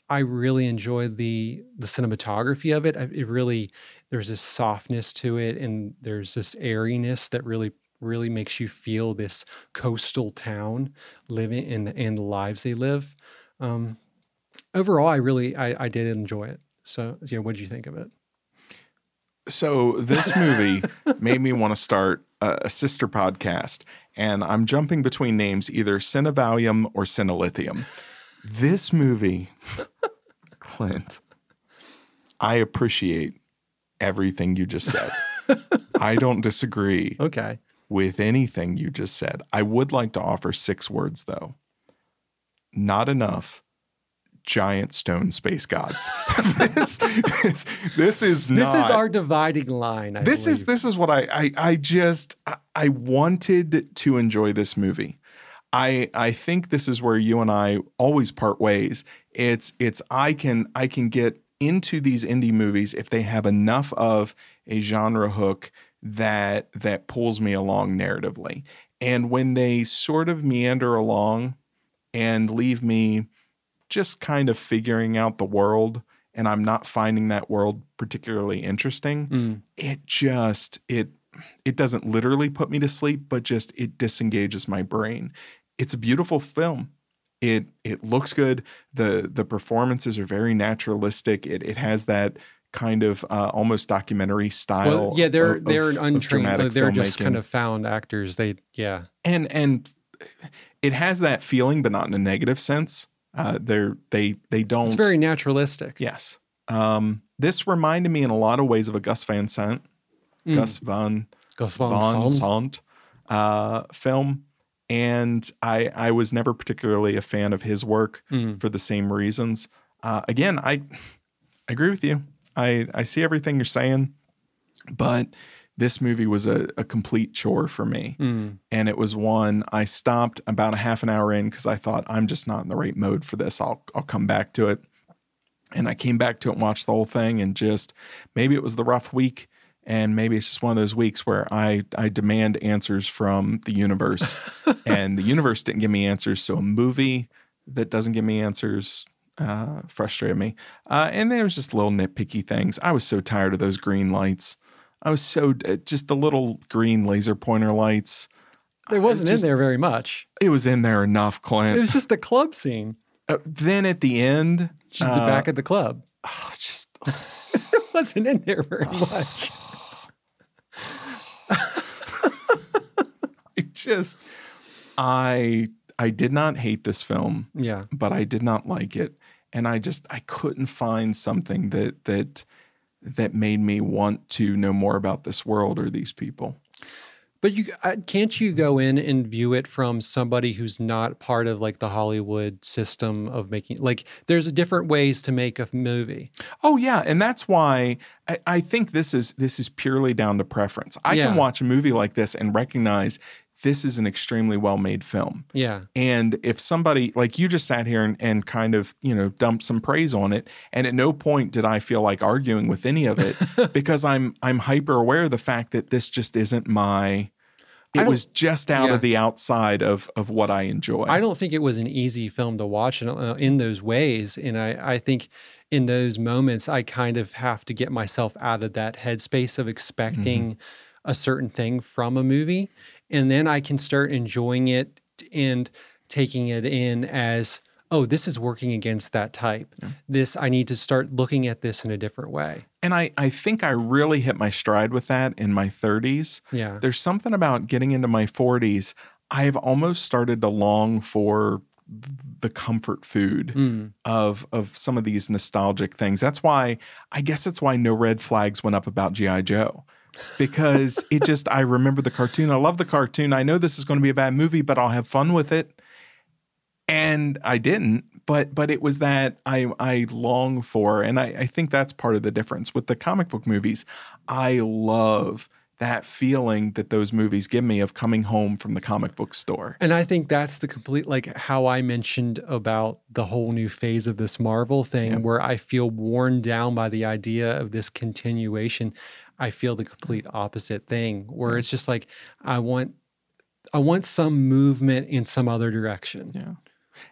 I really enjoyed the the cinematography of it. It really there's this softness to it, and there's this airiness that really really makes you feel this coastal town living in and the lives they live. Um, overall, I really I, I did enjoy it. So yeah, what did you think of it? So this movie made me want to start a, a sister podcast, and I'm jumping between names either Cinevalium or Cinelithium. This movie, Clint, I appreciate everything you just said. I don't disagree Okay, with anything you just said. I would like to offer six words though. Not enough giant stone space gods. this, this, this is not this is our dividing line. I this is believe. this is what I I, I just I, I wanted to enjoy this movie. I I think this is where you and I always part ways. It's it's I can I can get into these indie movies if they have enough of a genre hook that that pulls me along narratively. And when they sort of meander along and leave me just kind of figuring out the world and I'm not finding that world particularly interesting, Mm, it just it it doesn't literally put me to sleep but just it disengages my brain it's a beautiful film it it looks good the the performances are very naturalistic it it has that kind of uh, almost documentary style well, yeah, they're of- they're of- untrained. they're just kind of found actors. They yeah. and and it has that feeling but not in a negative sense uh they're they they don't It's very naturalistic. yes um this reminded me in a lot of ways of a gus van sant Mm. gus van Gus Van Von Sant. Sant uh, film, and I I was never particularly a fan of his work Mm. for the same reasons. Uh, again, I I agree with you. I I see everything you're saying, but this movie was a, a complete chore for me, Mm. and it was one I stopped about a half an hour in because I thought I'm just not in the right mode for this. I'll I'll come back to it. And I came back to it and watched the whole thing, and just maybe it was the rough week, and maybe it's just one of those weeks where I I demand answers from the universe, and the universe didn't give me answers. So a movie that doesn't give me answers uh, frustrated me. Uh, and there was just little nitpicky things. I was so tired of those green lights. I was so uh, just the little green laser pointer lights. It wasn't just- in there very much. It was in there enough, Clint. It was just the club scene, Uh, then at the end, just the uh, back of the club. oh, just It wasn't in there very much. Just I I did not hate this film. Yeah. but I did not like it, and I just I couldn't find something that that that made me want to know more about this world or these people. But you uh, can't you go in and view it from somebody who's not part of like the Hollywood system of making like there's different ways to make a movie. Oh yeah, and that's why I, I think this is this is purely down to preference. I Yeah. can watch a movie like this and recognize this is an extremely well made film. Yeah. And if somebody like you just sat here and, and kind of, you know, dumped some praise on it, and at no point did I feel like arguing with any of it because I'm I'm hyper aware of the fact that this just isn't my it was just out yeah. of the outside of of what I enjoy. I don't think it was an easy film to watch in, uh, in those ways. And I, I think in those moments, I kind of have to get myself out of that headspace of expecting a certain thing from a movie. And then I can start enjoying it and taking it in as, oh, this is working against that type. This, I need to start looking at this in a different way. and I, I think I really hit my stride with that in my 30s. Yeah. There's something about getting into my 40s. I've almost started to long for the comfort food Mm. of of some of these nostalgic things. That's why I guess that's why no red flags went up about GI Joe. Because it just I remember the cartoon. I love the cartoon. I know this is going to be a bad movie, but I'll have fun with it. And I didn't, but but it was that I I long for, and I, I think that's part of the difference. With the comic book movies, I love that feeling that those movies give me of coming home from the comic book store. And I think that's the complete, like how I mentioned about the whole new phase of this Marvel thing, where I feel worn down by the idea of this continuation. I feel the complete opposite thing, where it's just like I want, I want some movement in some other direction. Yeah.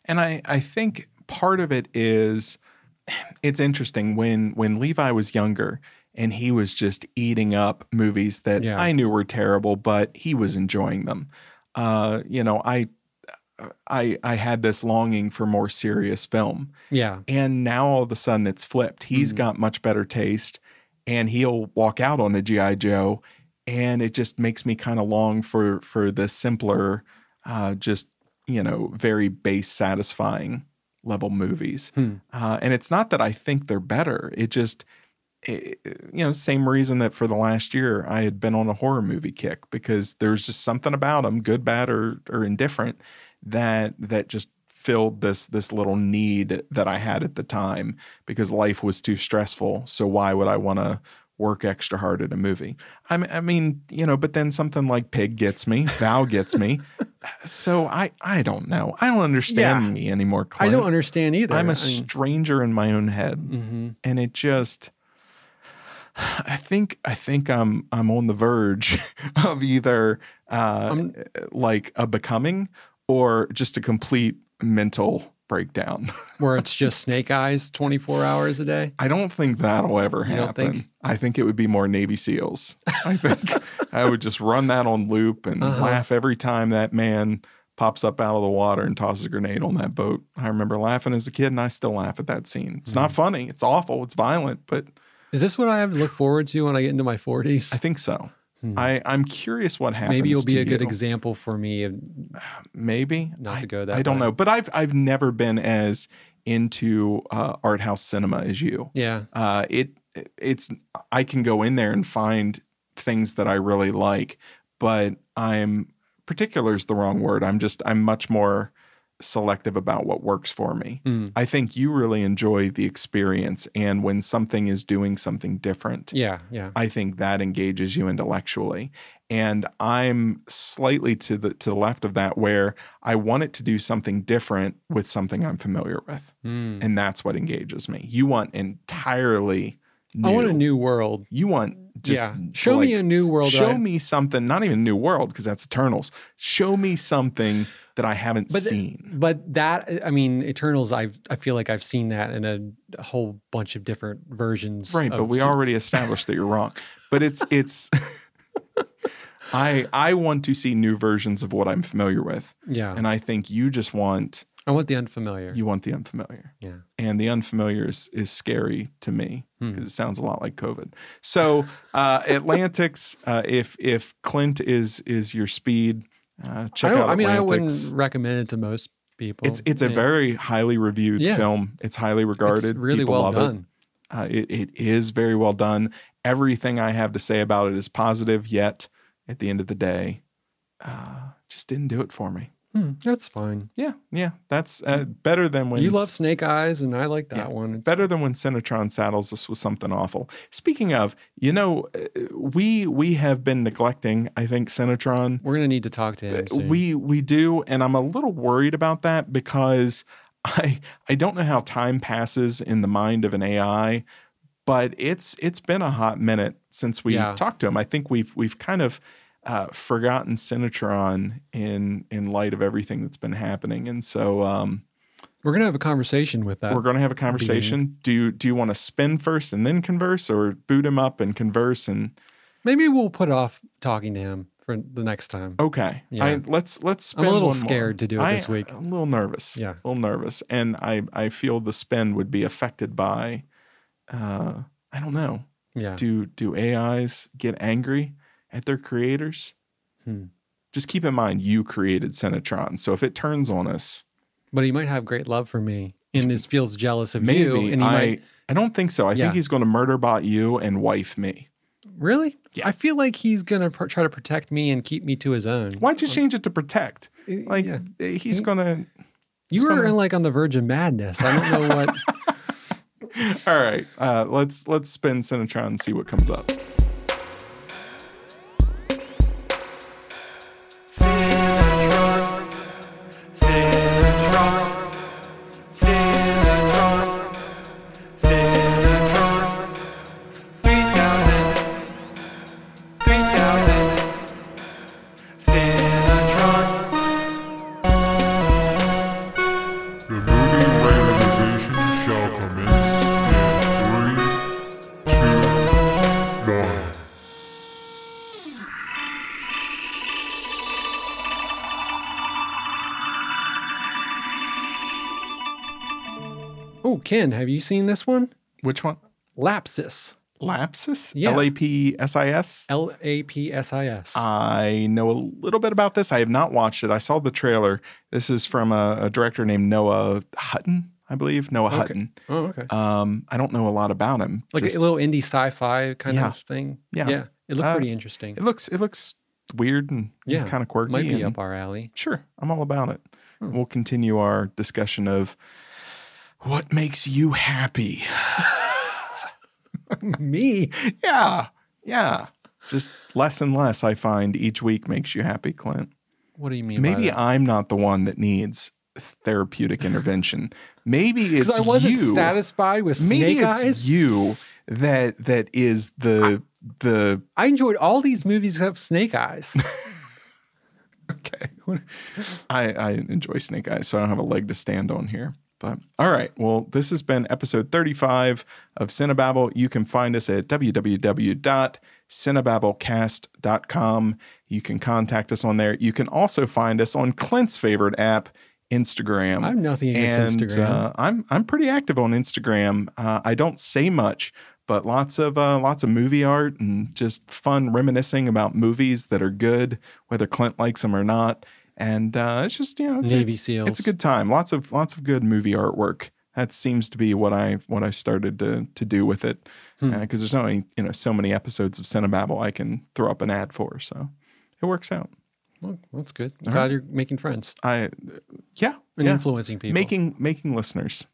And I, I think part of it is it's interesting when when Levi was younger and he was just eating up movies that Yeah. I knew were terrible, but he was enjoying them. Uh, you know, I I I had this longing for more serious film. Yeah, And now all of a sudden it's flipped. He's Mhm. got much better taste and he'll walk out on a GI Joe and it just makes me kind of long for for the simpler uh just, you know, very base satisfying level movies. Hmm. Uh, and it's not that I think they're better. It just it, you know, same reason that for the last year I had been on a horror movie kick because there's just something about them, good, bad, or or indifferent, that that just filled this this little need that I had at the time because life was too stressful. So why would I want to work extra hard at a movie? I mean, I mean, you know, but then something like Pig gets me, Val gets me. So I I don't know. I don't understand Yeah. me anymore. I don't understand either. I'm a I mean, stranger in my own head mhm. and it just I think I think I'm I'm on the verge of either uh, like a becoming or just a complete mental breakdown. where it's just snake eyes 24 hours a day. I don't think that'll ever happen. think? I think it would be more Navy SEALs. I think I would just run that on loop and Uh-huh. laugh every time that man pops up out of the water and tosses a grenade on that boat. I remember laughing as a kid and I still laugh at that scene. It's Mm-hmm. not funny, it's awful, it's violent, but Is this what I have to look forward to when I get into my 40s? I think so. Hmm. I, I'm curious what happens. Maybe you'll be a good example for me. of- Maybe not I, to go that I don't way. know, but I've I've never been as into uh, art house cinema as you. Yeah. Uh, it it's I can go in there and find things that I really like, but I'm particular is the wrong word. I'm just I'm much more selective about what works for me. Mm. I think you really enjoy the experience, and when something is doing something different, Yeah. Yeah. I think that engages you intellectually. And I'm slightly to the to the left of that where I want it to do something different with something I'm familiar with. Mm. And that's what engages me. You want entirely new. I want a new world. you want just yeah. Show me a new world. show I- me something, not even new world because that's Eternals. Show me something that I haven't But- seen. But that, I mean, Eternals. I I feel like I've seen that in a, a whole bunch of different versions. Right, but we already established that you're wrong. But it's it's I I want to see new versions of what I'm familiar with. Yeah, And I think you just want I want the unfamiliar. you want the unfamiliar. yeah. And the unfamiliar is, is scary to me Hmm. because it sounds a lot like COVID. So uh, Atlantics, uh, if if Clint is is your speed, uh, check I out I mean, I wouldn't recommend it to most people. It's it's a very highly reviewed Yeah. film. It's highly regarded. It's really People well love It. done. Uh, it, it is very well done. Everything I have to say about it is positive, yet at the end of the day, uh, just didn't do it for me. Hmm, that's fine. Yeah, yeah, that's uh, better than when you love Snake Eyes, and I like that Yeah, one. It's better than when CineTron saddles us with something awful. Speaking of, you know, uh, we we have been neglecting. I think CineTron. We're gonna need to talk to him. Soon. Uh, We we do, and I'm a little worried about that because I I don't know how time passes in the mind of an AI, but it's it's been a hot minute since we Yeah. talked to him. I think we've we've kind of uh, forgotten CineTron in in light of everything that's been happening, and so um, We're gonna have a conversation with that. we're going to have a conversation. Do you do you want to spin first and then converse, or boot him up and converse and Maybe we'll put off talking to him for the next time. Okay. Yeah. I, let's let's spin I'm a little one more. scared to do it I- this week. A little nervous. Yeah. A little nervous. And I I feel the spin would be affected by uh I don't know. Yeah. Do do AIs get angry at their creators? Hmm. Just keep in mind you created CineTron. So if it turns on us, But he might have great love for me and is feels jealous of maybe you. And he I might I don't think so. I Yeah. think he's going to murder bot you and wife me. really. Yeah. I feel like he's gonna pr- try to protect me and keep me to his own. Why'd you change it to protect? Like yeah. he's going to you were gonna- like on the verge of madness. I don't know what. All right. Uh, let's let's spin CineTron and see what comes up. Have you seen this one? Which one? Lapsis. Lapsis? Yeah. L A P S I S? L A P S I S. I know a little bit about this. I have not watched it. I saw the trailer. This is from a, a director named Noah Hutton, I believe. Noah Hutton. Oh, okay. Um, I don't know a lot about him. Like Just- a little indie sci-fi kind Yeah. of thing. Yeah. Yeah. It looked Uh, pretty interesting. it looks it looks weird and Yeah. kind of quirky. Might be up our alley. Sure, I'm all about it. Hmm. We'll continue our discussion of what makes you happy. Me? Yeah, yeah. Just less and less, I find each week makes you happy, Clint. What do you mean? by Maybe that? I'm not the one that needs therapeutic intervention. Maybe it's I wasn't you. satisfied with Maybe Snake it's Eyes. you that that is the the I enjoyed all these movies except Snake Eyes. okay. I I enjoy Snake Eyes, so I don't have a leg to stand on here. But all right, well, this has been episode 35 of Cinebabble. You can find us at www.cinebabblecast.com. You can contact us on there. You can also find us on Clint's favorite app, Instagram. I'm nothing against and Instagram. Uh, I'm I'm pretty active on Instagram. Uh, I don't say much, but lots of uh, lots of movie art and just fun reminiscing about movies that are good, whether Clint likes them or not. And uh, it's just you know it's, Navy it's, SEALs. It's a good time. Lots of lots of good movie artwork. That seems to be what I what I started to to do with it Hmm. because there's only you know so many episodes of Cinebabble I can throw up an ad for. So it works out. well, that's good. Glad you're making friends I yeah and yeah. influencing people. making making listeners.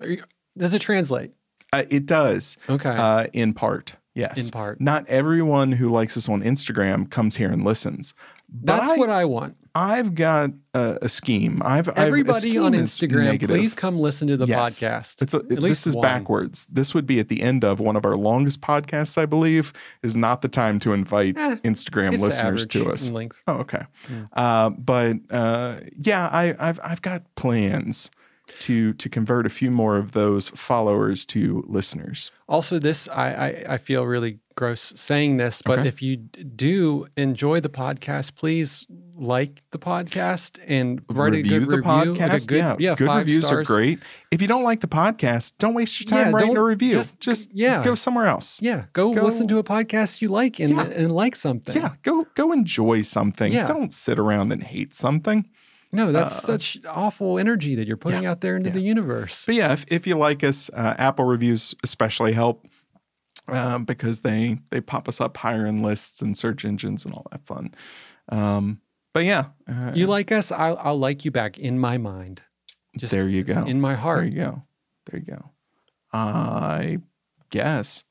Are you- Does it translate? Uh, it does. Okay. uh, in part. Yes. in part. Not everyone who likes us on Instagram comes here and listens. But That's I, what I want. I've got a, a scheme. I've I've- a Everybody on Instagram, please come listen to the Yes. podcast. It's a, this is one. backwards. This would be at the end of one of our longest podcasts, I believe. Is not the time to invite Eh, Instagram listeners to us. length. Oh, okay. Uh, but uh, yeah, I, I've I've got plans to to convert a few more of those followers to listeners. Also, this I, I I feel really gross saying this, but Okay. if you do enjoy the podcast, please like the podcast and write review a good the review. podcast. Like good, yeah, good five reviews stars. are great. If you don't like the podcast, don't waste your time Yeah, writing a review. just- Just, yeah. go somewhere else. Yeah, go, Go- listen to a podcast you like and, Yeah. and like something. Yeah, go go enjoy something. Yeah. Don't sit around and hate something. No, that's such awful energy that you're putting Uh, yeah, out there into yeah. the universe. But yeah, if, if you like us, uh, Apple reviews especially help um, because they they pop us up higher in lists and search engines and all that fun. Um, but yeah, uh, You like us, I'll, I'll like you back in my mind. Just there you go. in my heart. There you go. There you go. I guess.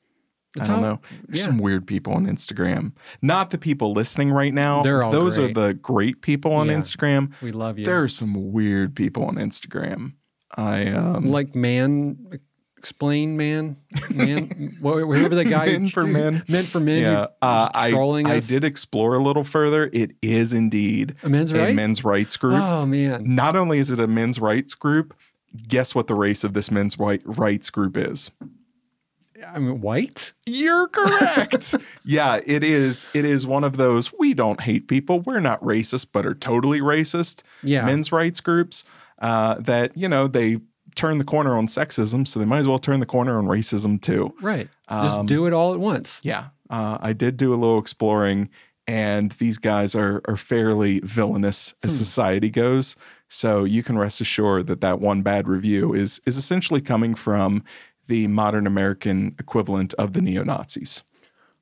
I don't how- know. There's yeah. some weird people on Instagram. Not the people listening right now. They're all Those great. are the great people on Yeah. Instagram. We love you. There are some weird people on Instagram. I um like man explain man man wh- whoever the guy Men for men. men for men yeah, uh, I, I did explore a little further. It is indeed a men's a right men's rights group. oh man Not only is it a men's rights group, guess what the race of this men's right, rights group is? I mean white You're correct. yeah, it is. It is one of those we don't hate people. We're not racist, but are totally racist. Yeah. men's rights groups uh, that you know they turn the corner on sexism, so they might as well turn the corner on racism too. right just Um, do it all at once Yeah, uh, I did do a little exploring, and these guys are are fairly villainous as society goes. So you can rest assured that that one bad review is is essentially coming from the modern American equivalent of the neo Nazis.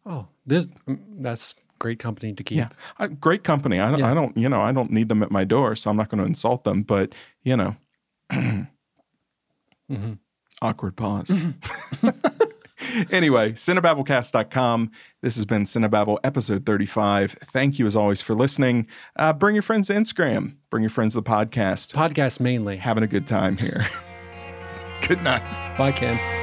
oh this mm, that's great company to keep Yeah, uh, great company. I don't, Yeah. I don't, you know, I don't need them at my door, so I'm not going to insult them. But you know, Mhm. awkward pause. anyway, cinebabblecast.com. This has been Cinebabble episode 35. Thank you as always for listening. Uh, bring your friends to Instagram. Bring your friends to the podcast. podcast mainly Having a good time here. good night. bye ken